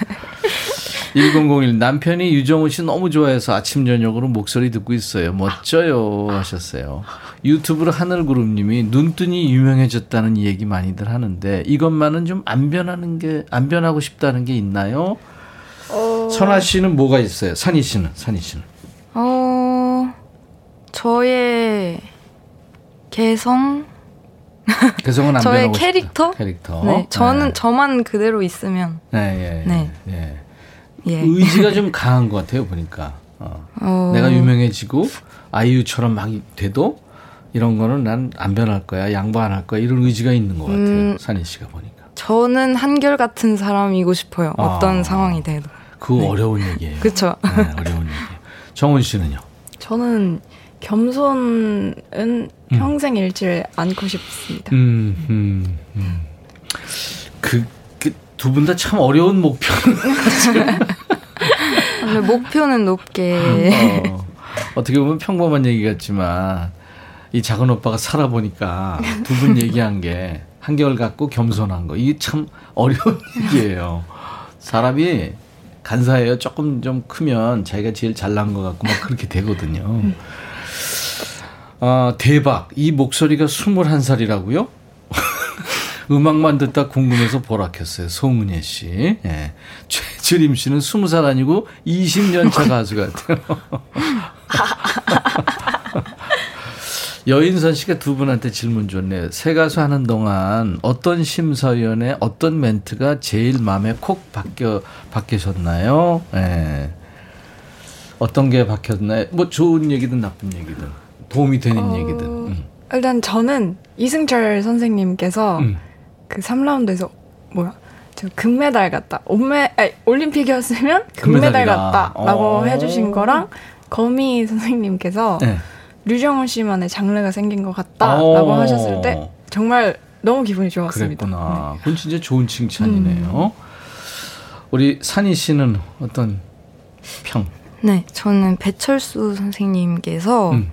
1001 남편이 유정우 씨 너무 좋아해서 아침 저녁으로 목소리 듣고 있어요. 멋져요 하셨어요. 유튜브로 하늘그룹님이 눈뜬이 유명해졌다는 얘기 많이들 하는데 이것만은 좀 안 변하는 게 안 변하고 싶다는 게 있나요? 어... 선아 씨는 뭐가 있어요? 산희 씨는 산희 씨는? 어 저의 개성 개성은 안 저의 캐릭터? 싶다. 캐릭터. 네, 저는 네. 저만 그대로 있으면. 네, 예, 네. 예. 예. 의지가 좀 강한 것 같아요 보니까. 어. 어. 내가 유명해지고 아이유처럼 막 돼도 이런 거는 난 안 변할 거야, 양보 안 할 거야 이런 의지가 있는 것 같아요. 음, 산희 씨가 보니까. 저는 한결 같은 사람이고 싶어요. 아. 어떤 상황이 돼도. 그거 네. 어려운 얘기예요. 그렇죠. 네, 어려운 얘기예요. 정훈 씨는요? 저는 겸손은 음. 평생 잃지 않고 싶습니다. 음, 음, 음. 그 두 분 다 참 어려운 목표. 목표는 높게. 어, 어떻게 보면 평범한 얘기 같지만 이 작은 오빠가 살아보니까 두 분 얘기한 게 한결 같고 겸손한 거 이게 참 어려운 얘기예요. 사람이 간사해요. 조금 좀 크면 자기가 제일 잘난 것 같고 막 그렇게 되거든요. 아, 대박. 이 목소리가 21살이라고요? 음악만 듣다 궁금해서 보라 켰어요. 송은혜 씨. 예. 최주림 씨는 20살 아니고 20년 차 가수 같아요. 여인선 씨가 두 분한테 질문 줬네요. 새 가수 하는 동안 어떤 심사위원회 어떤 멘트가 제일 마음에 콕 박혀 박히셨나요? 예. 네. 어떤 게 박혔나요? 뭐 좋은 얘기든 나쁜 얘기든 도움이 되는 어... 얘기든. 음. 일단 저는 이승철 선생님께서 음. 그 3라운드에서 뭐야? 저 금메달 같다. 올메 아니, 올림픽이었으면 금메달 같다라고 해주신 거랑 거미 선생님께서 네. 류정훈 씨만의 장르가 생긴 것 같다라고 하셨을 때 정말 너무 기분이 좋았습니다. 그랬구나. 네. 그건 진짜 좋은 칭찬이네요. 음. 우리 산희 씨는 어떤 평? 네, 저는 배철수 선생님께서 음.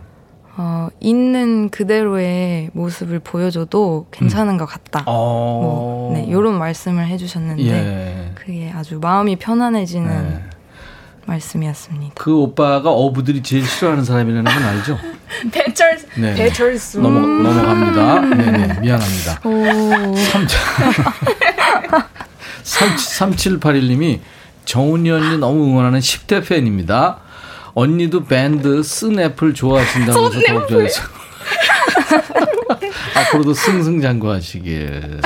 어, 있는 그대로의 모습을 보여줘도 괜찮은 음. 것 같다. 어. 뭐, 네, 이런 말씀을 해주셨는데 예. 그게 아주 마음이 편안해지는 예. 말씀이었습니다. 그 오빠가 어부들이 제일 싫어하는 사람이라는 건 알죠? 배철수. 네. 배철수. 넘어, 넘어갑니다. 네네, 네, 미안합니다. 3781님이 정훈이 언니 너무 응원하는 10대 팬입니다. 언니도 밴드 쓴 애플 좋아하신다면서 더욱좋아서 앞으로도 승승장구하시길.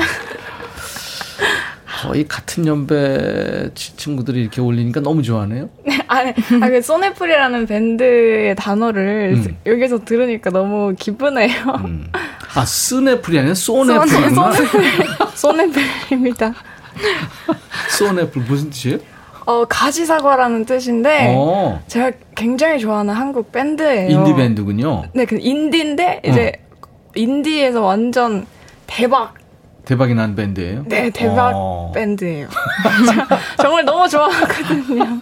거의 같은 연배 친구들이 이렇게 올리니까 너무 좋아하네요. 아니, 아, 그 소네플이라는 밴드의 단어를 음. 여기서 들으니까 너무 기쁘네요. 음. 아, 스네플이 아니라 소네플이구나. 소네플입니다. 소네플 무슨 뜻이에요? 어, 가지 사과라는 뜻인데 어. 제가 굉장히 좋아하는 한국 밴드예요. 인디 밴드군요. 네, 그 인디인데 이제 어. 인디에서 완전 대박 대박이 난 밴드예요? 네, 대박 어. 밴드예요. 정말 너무 좋아하거든요.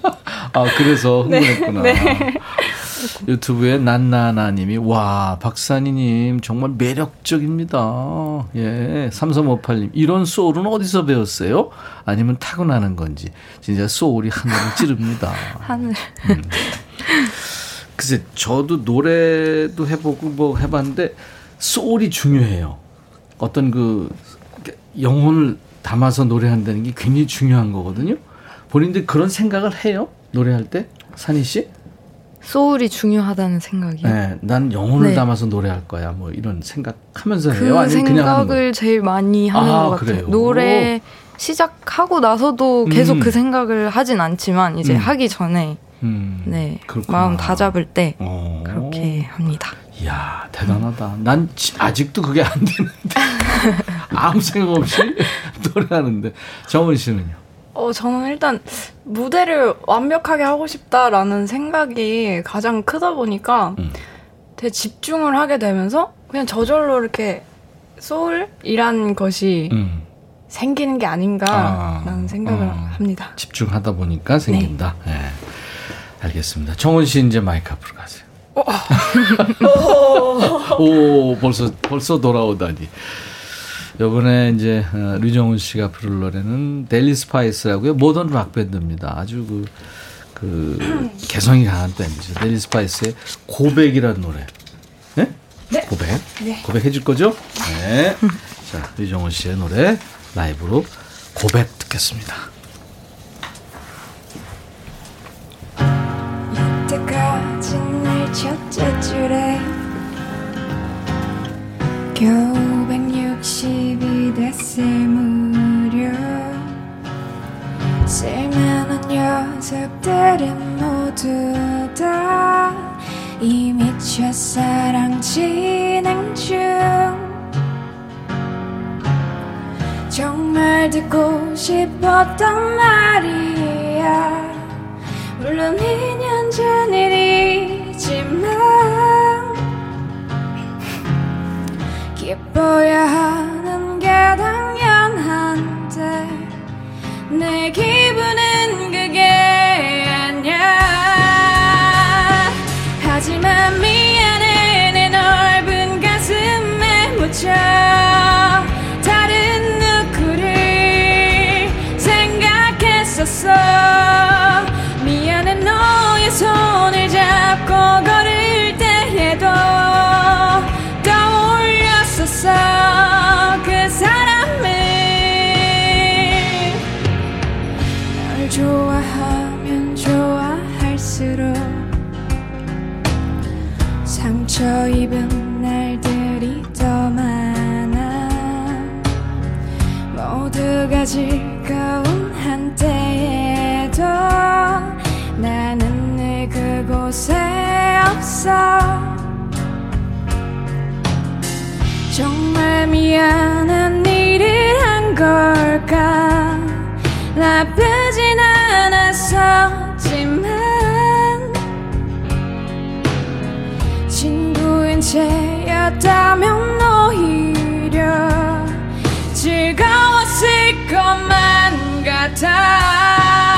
아, 그래서 흥분했구나. 네, 네. 유튜브에 난나나님이 와 박산희님 정말 매력적입니다. 예, 3358님 이런 소울은 어디서 배웠어요? 아니면 타고나는 건지 진짜 소울이 하늘을 찌릅니다. 하늘. 음. 글쎄 저도 노래도 해보고 뭐 해봤는데 소울이 중요해요. 어떤 그 영혼을 담아서 노래한다는 게 굉장히 중요한 거거든요. 본인들 그런 생각을 해요? 노래할 때? 산희 씨? 소울이 중요하다는 생각이요. 네, 난 영혼을 네. 담아서 노래할 거야. 뭐 이런 생각하면서 그 해요. 아니면 생각을 제일 많이 하는 아, 것 같아요. 그래요? 노래 시작하고 나서도 계속 음. 그 생각을 하진 않지만 이제 음. 하기 전에 음. 네 그렇구나. 마음 다 잡을 때 오. 그렇게 합니다. 이야 대단하다. 난 아직도 그게 안 되는데 아무 생각 없이 노래하는데 정은 씨는요? 어, 저는 일단 무대를 완벽하게 하고 싶다라는 생각이 가장 크다 보니까 음. 되게 집중을 하게 되면서 그냥 저절로 이렇게 소울이란 것이 음. 생기는 게 아닌가라는 아, 생각을 어, 합니다. 집중하다 보니까 생긴다. 네. 네. 알겠습니다. 정원 씨 이제 마이크 앞으로 가세요. 어. 오, 벌써 벌써 돌아오다니. 요번에 이제 어, 류정훈 씨가 부를 노래는 델리 스파이스라고요. modern rock 밴드입니다. 아주 그, 그 개성이 강한 밴드죠. 델리 스파이스의 고백이라는 노래. 네? 네. 고백. 네. 고백 해 줄 거죠? 네. 자, 류정훈 씨의 노래 라이브로 고백 듣겠습니다. 이때까지 날 첫째 줄에 겨우 160이 됐을 무렵 쓸만한 녀석들은 모두 다 이미 첫사랑 진행 중. 정말 듣고 싶었던 말이야. 물론 2년 전 일이지만 예뻐야 하는 게 당연한데 내기 입은 날들이 더 많아. 모두가 즐거운 한때에도 나는 늘 그곳에 없어. 정말 미안한 일을 한 걸까? 나쁘진 않았어 채였다면 오히려 즐거웠을 것만 같아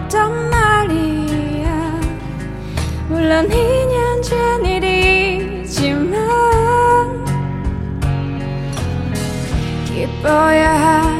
싶었단 말이야. 물론 2년 전 일이지만 기뻐야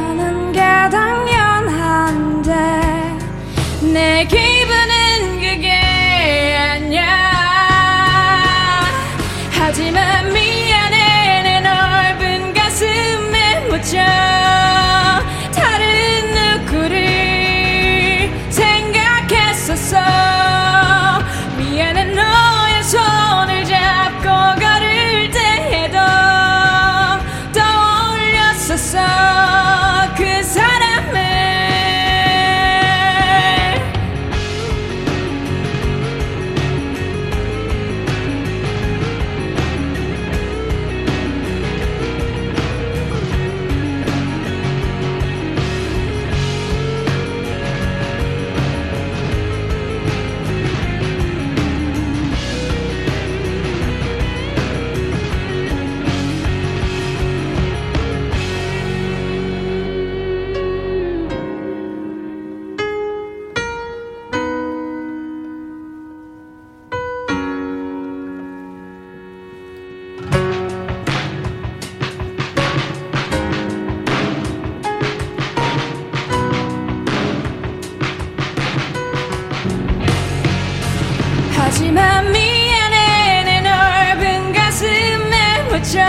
하지만 미안해. 내 넓은 가슴에 묻혀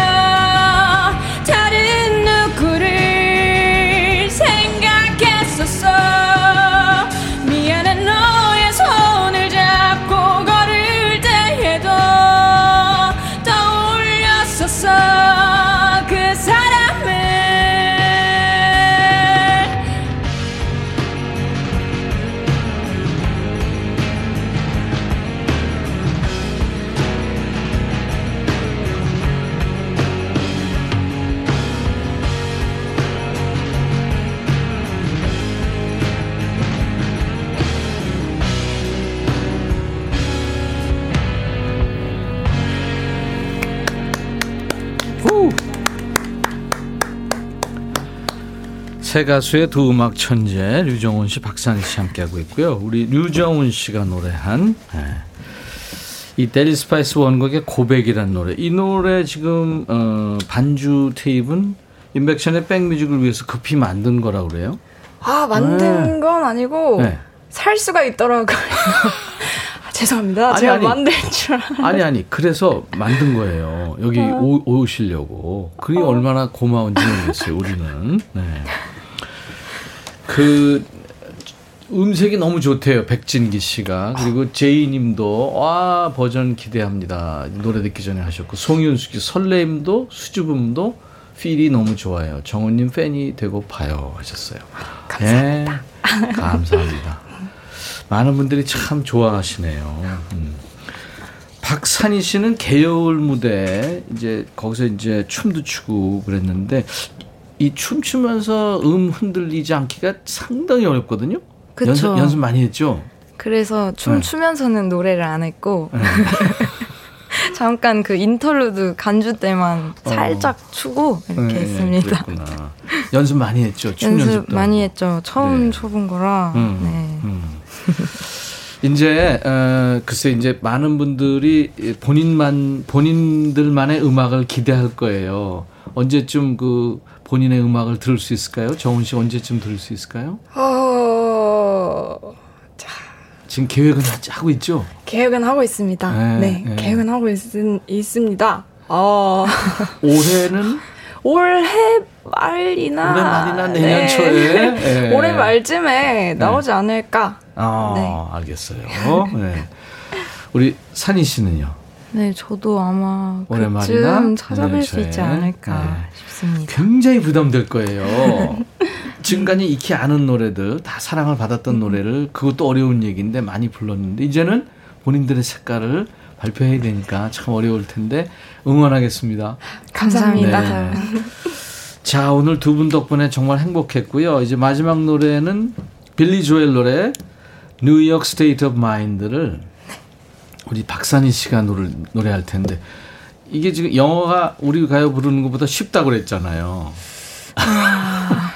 새 가수의 두 음악 천재 류정훈 씨, 박산희 씨 함께하고 있고요. 우리 류정훈 씨가 노래한 네. 이 델리 스파이스 원곡의 고백이란 노래. 이 노래 지금 어, 반주 테이프는 임백천의 백뮤직을 위해서 급히 만든 거라고 그래요? 아 만든 네. 건 아니고 네. 살 수가 있더라고요. 아, 죄송합니다. 아니, 제가 아니, 만들 줄 아니 아니 그래서 만든 거예요. 여기 어. 오, 오시려고. 그게 어. 얼마나 고마운지 모르겠어요. 우리는. 네. 그 음색이 너무 좋대요. 백진기 씨가. 그리고 제이 님도 와 버전 기대합니다. 노래 듣기 전에 하셨고 송윤수 씨 설레임도 수줍음도 필이 너무 좋아요. 정은님 팬이 되고 봐요 하셨어요. 감사합니다. 네, 감사합니다. 많은 분들이 참 좋아하시네요. 음. 박산희 씨는 개요울 무대 이제 거기서 이제 춤도 추고 그랬는데 이 춤추면서 음 흔들리지 않기가 상당히 어렵거든요. 그쵸. 연습, 연습 많이 했죠. 그래서 춤 네. 추면서는 노래를 안 했고 네. 잠깐 그 인터루드 간주 때만 어. 살짝 추고 이렇게 네, 했습니다. 그랬구나. 연습 많이 했죠. 춤 연습 연습도. 많이 했죠. 처음 네. 쳐본 거라. 음, 네. 음. 이제 어, 글쎄 이제 많은 분들이 본인만 본인들만의 음악을 기대할 거예요. 언제쯤 그 본인의 음악을 들을 수 있을까요? 정훈 씨 언제쯤 들을 수 있을까요? 어... 자. 지금 계획은 하고 있죠? 계획은 하고 있습니다. 네, 네, 네. 계획은 하고 있, 있습니다. 어... 올해는 올해 말이나 올해 말이나 내년 네. 초에 네. 올해 말쯤에 나오지 네. 않을까. 아, 네. 알겠어요. 네. 우리 산희 씨는요? 네, 저도 아마 말이나 찾아뵐 수 있지 않을까 네. 싶습니다. 굉장히 부담될 거예요. 지금까지 익히 아는 노래들 다 사랑을 받았던 음. 노래를 그것도 어려운 얘기인데 많이 불렀는데 이제는 본인들의 색깔을 발표해야 되니까 참 어려울 텐데 응원하겠습니다. 감사합니다. 네. 자, 오늘 두 분 덕분에 정말 행복했고요. 이제 마지막 노래는 빌리 조엘 노래 New York State of Mind를 우리 박산희 씨가 노래, 노래할 텐데 이게 지금 영어가 우리 가요 부르는 것보다 쉽다고 그랬잖아요. 아,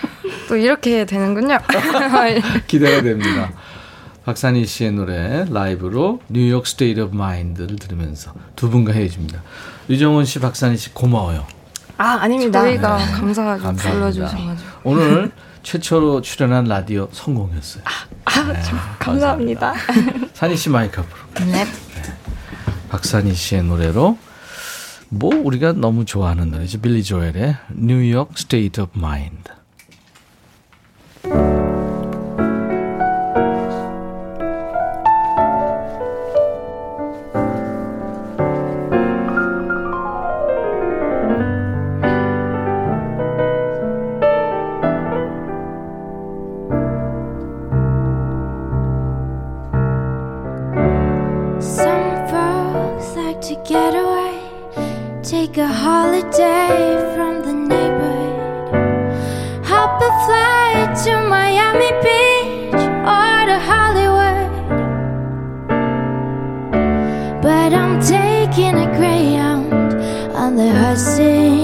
또 이렇게 되는군요. 기대가 됩니다. 박산희 씨의 노래 라이브로 New York State of Mind를 들으면서 두 분과 헤어집니다. 유정원 씨, 박산희 씨 고마워요. 아, 아닙니다. 저희가 네. 감사하게 불러주셔가지고. 오늘 최초로 출연한 라디오 성공했어요. 아, 아 네, 감사합니다. 산희 씨 마이크 앞으로. 네. 네. 박산희 씨의 노래로 뭐 우리가 너무 좋아하는 노래죠. 빌리 조엘의 뉴욕 스테이 I'm taking a greyhound on the Hudson.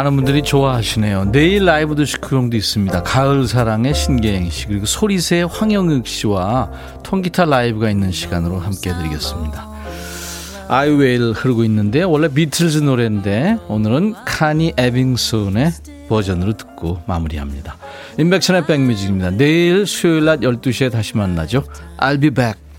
많은 분들이 좋아하시네요. 내일 라이브 도시크롱도 있습니다. 가을 사랑의 신계행 씨 그리고 소리새 황영욱 씨와 통기타 라이브가 있는 시간으로 함께 해드리겠습니다. 아이웨일 흐르고 있는데 원래 비틀즈 노래인데 오늘은 카니 에빙슨의 버전으로 듣고 마무리합니다. 인백션의 백뮤직입니다. 내일 수요일 낮 12시에 다시 만나죠. I'll be back.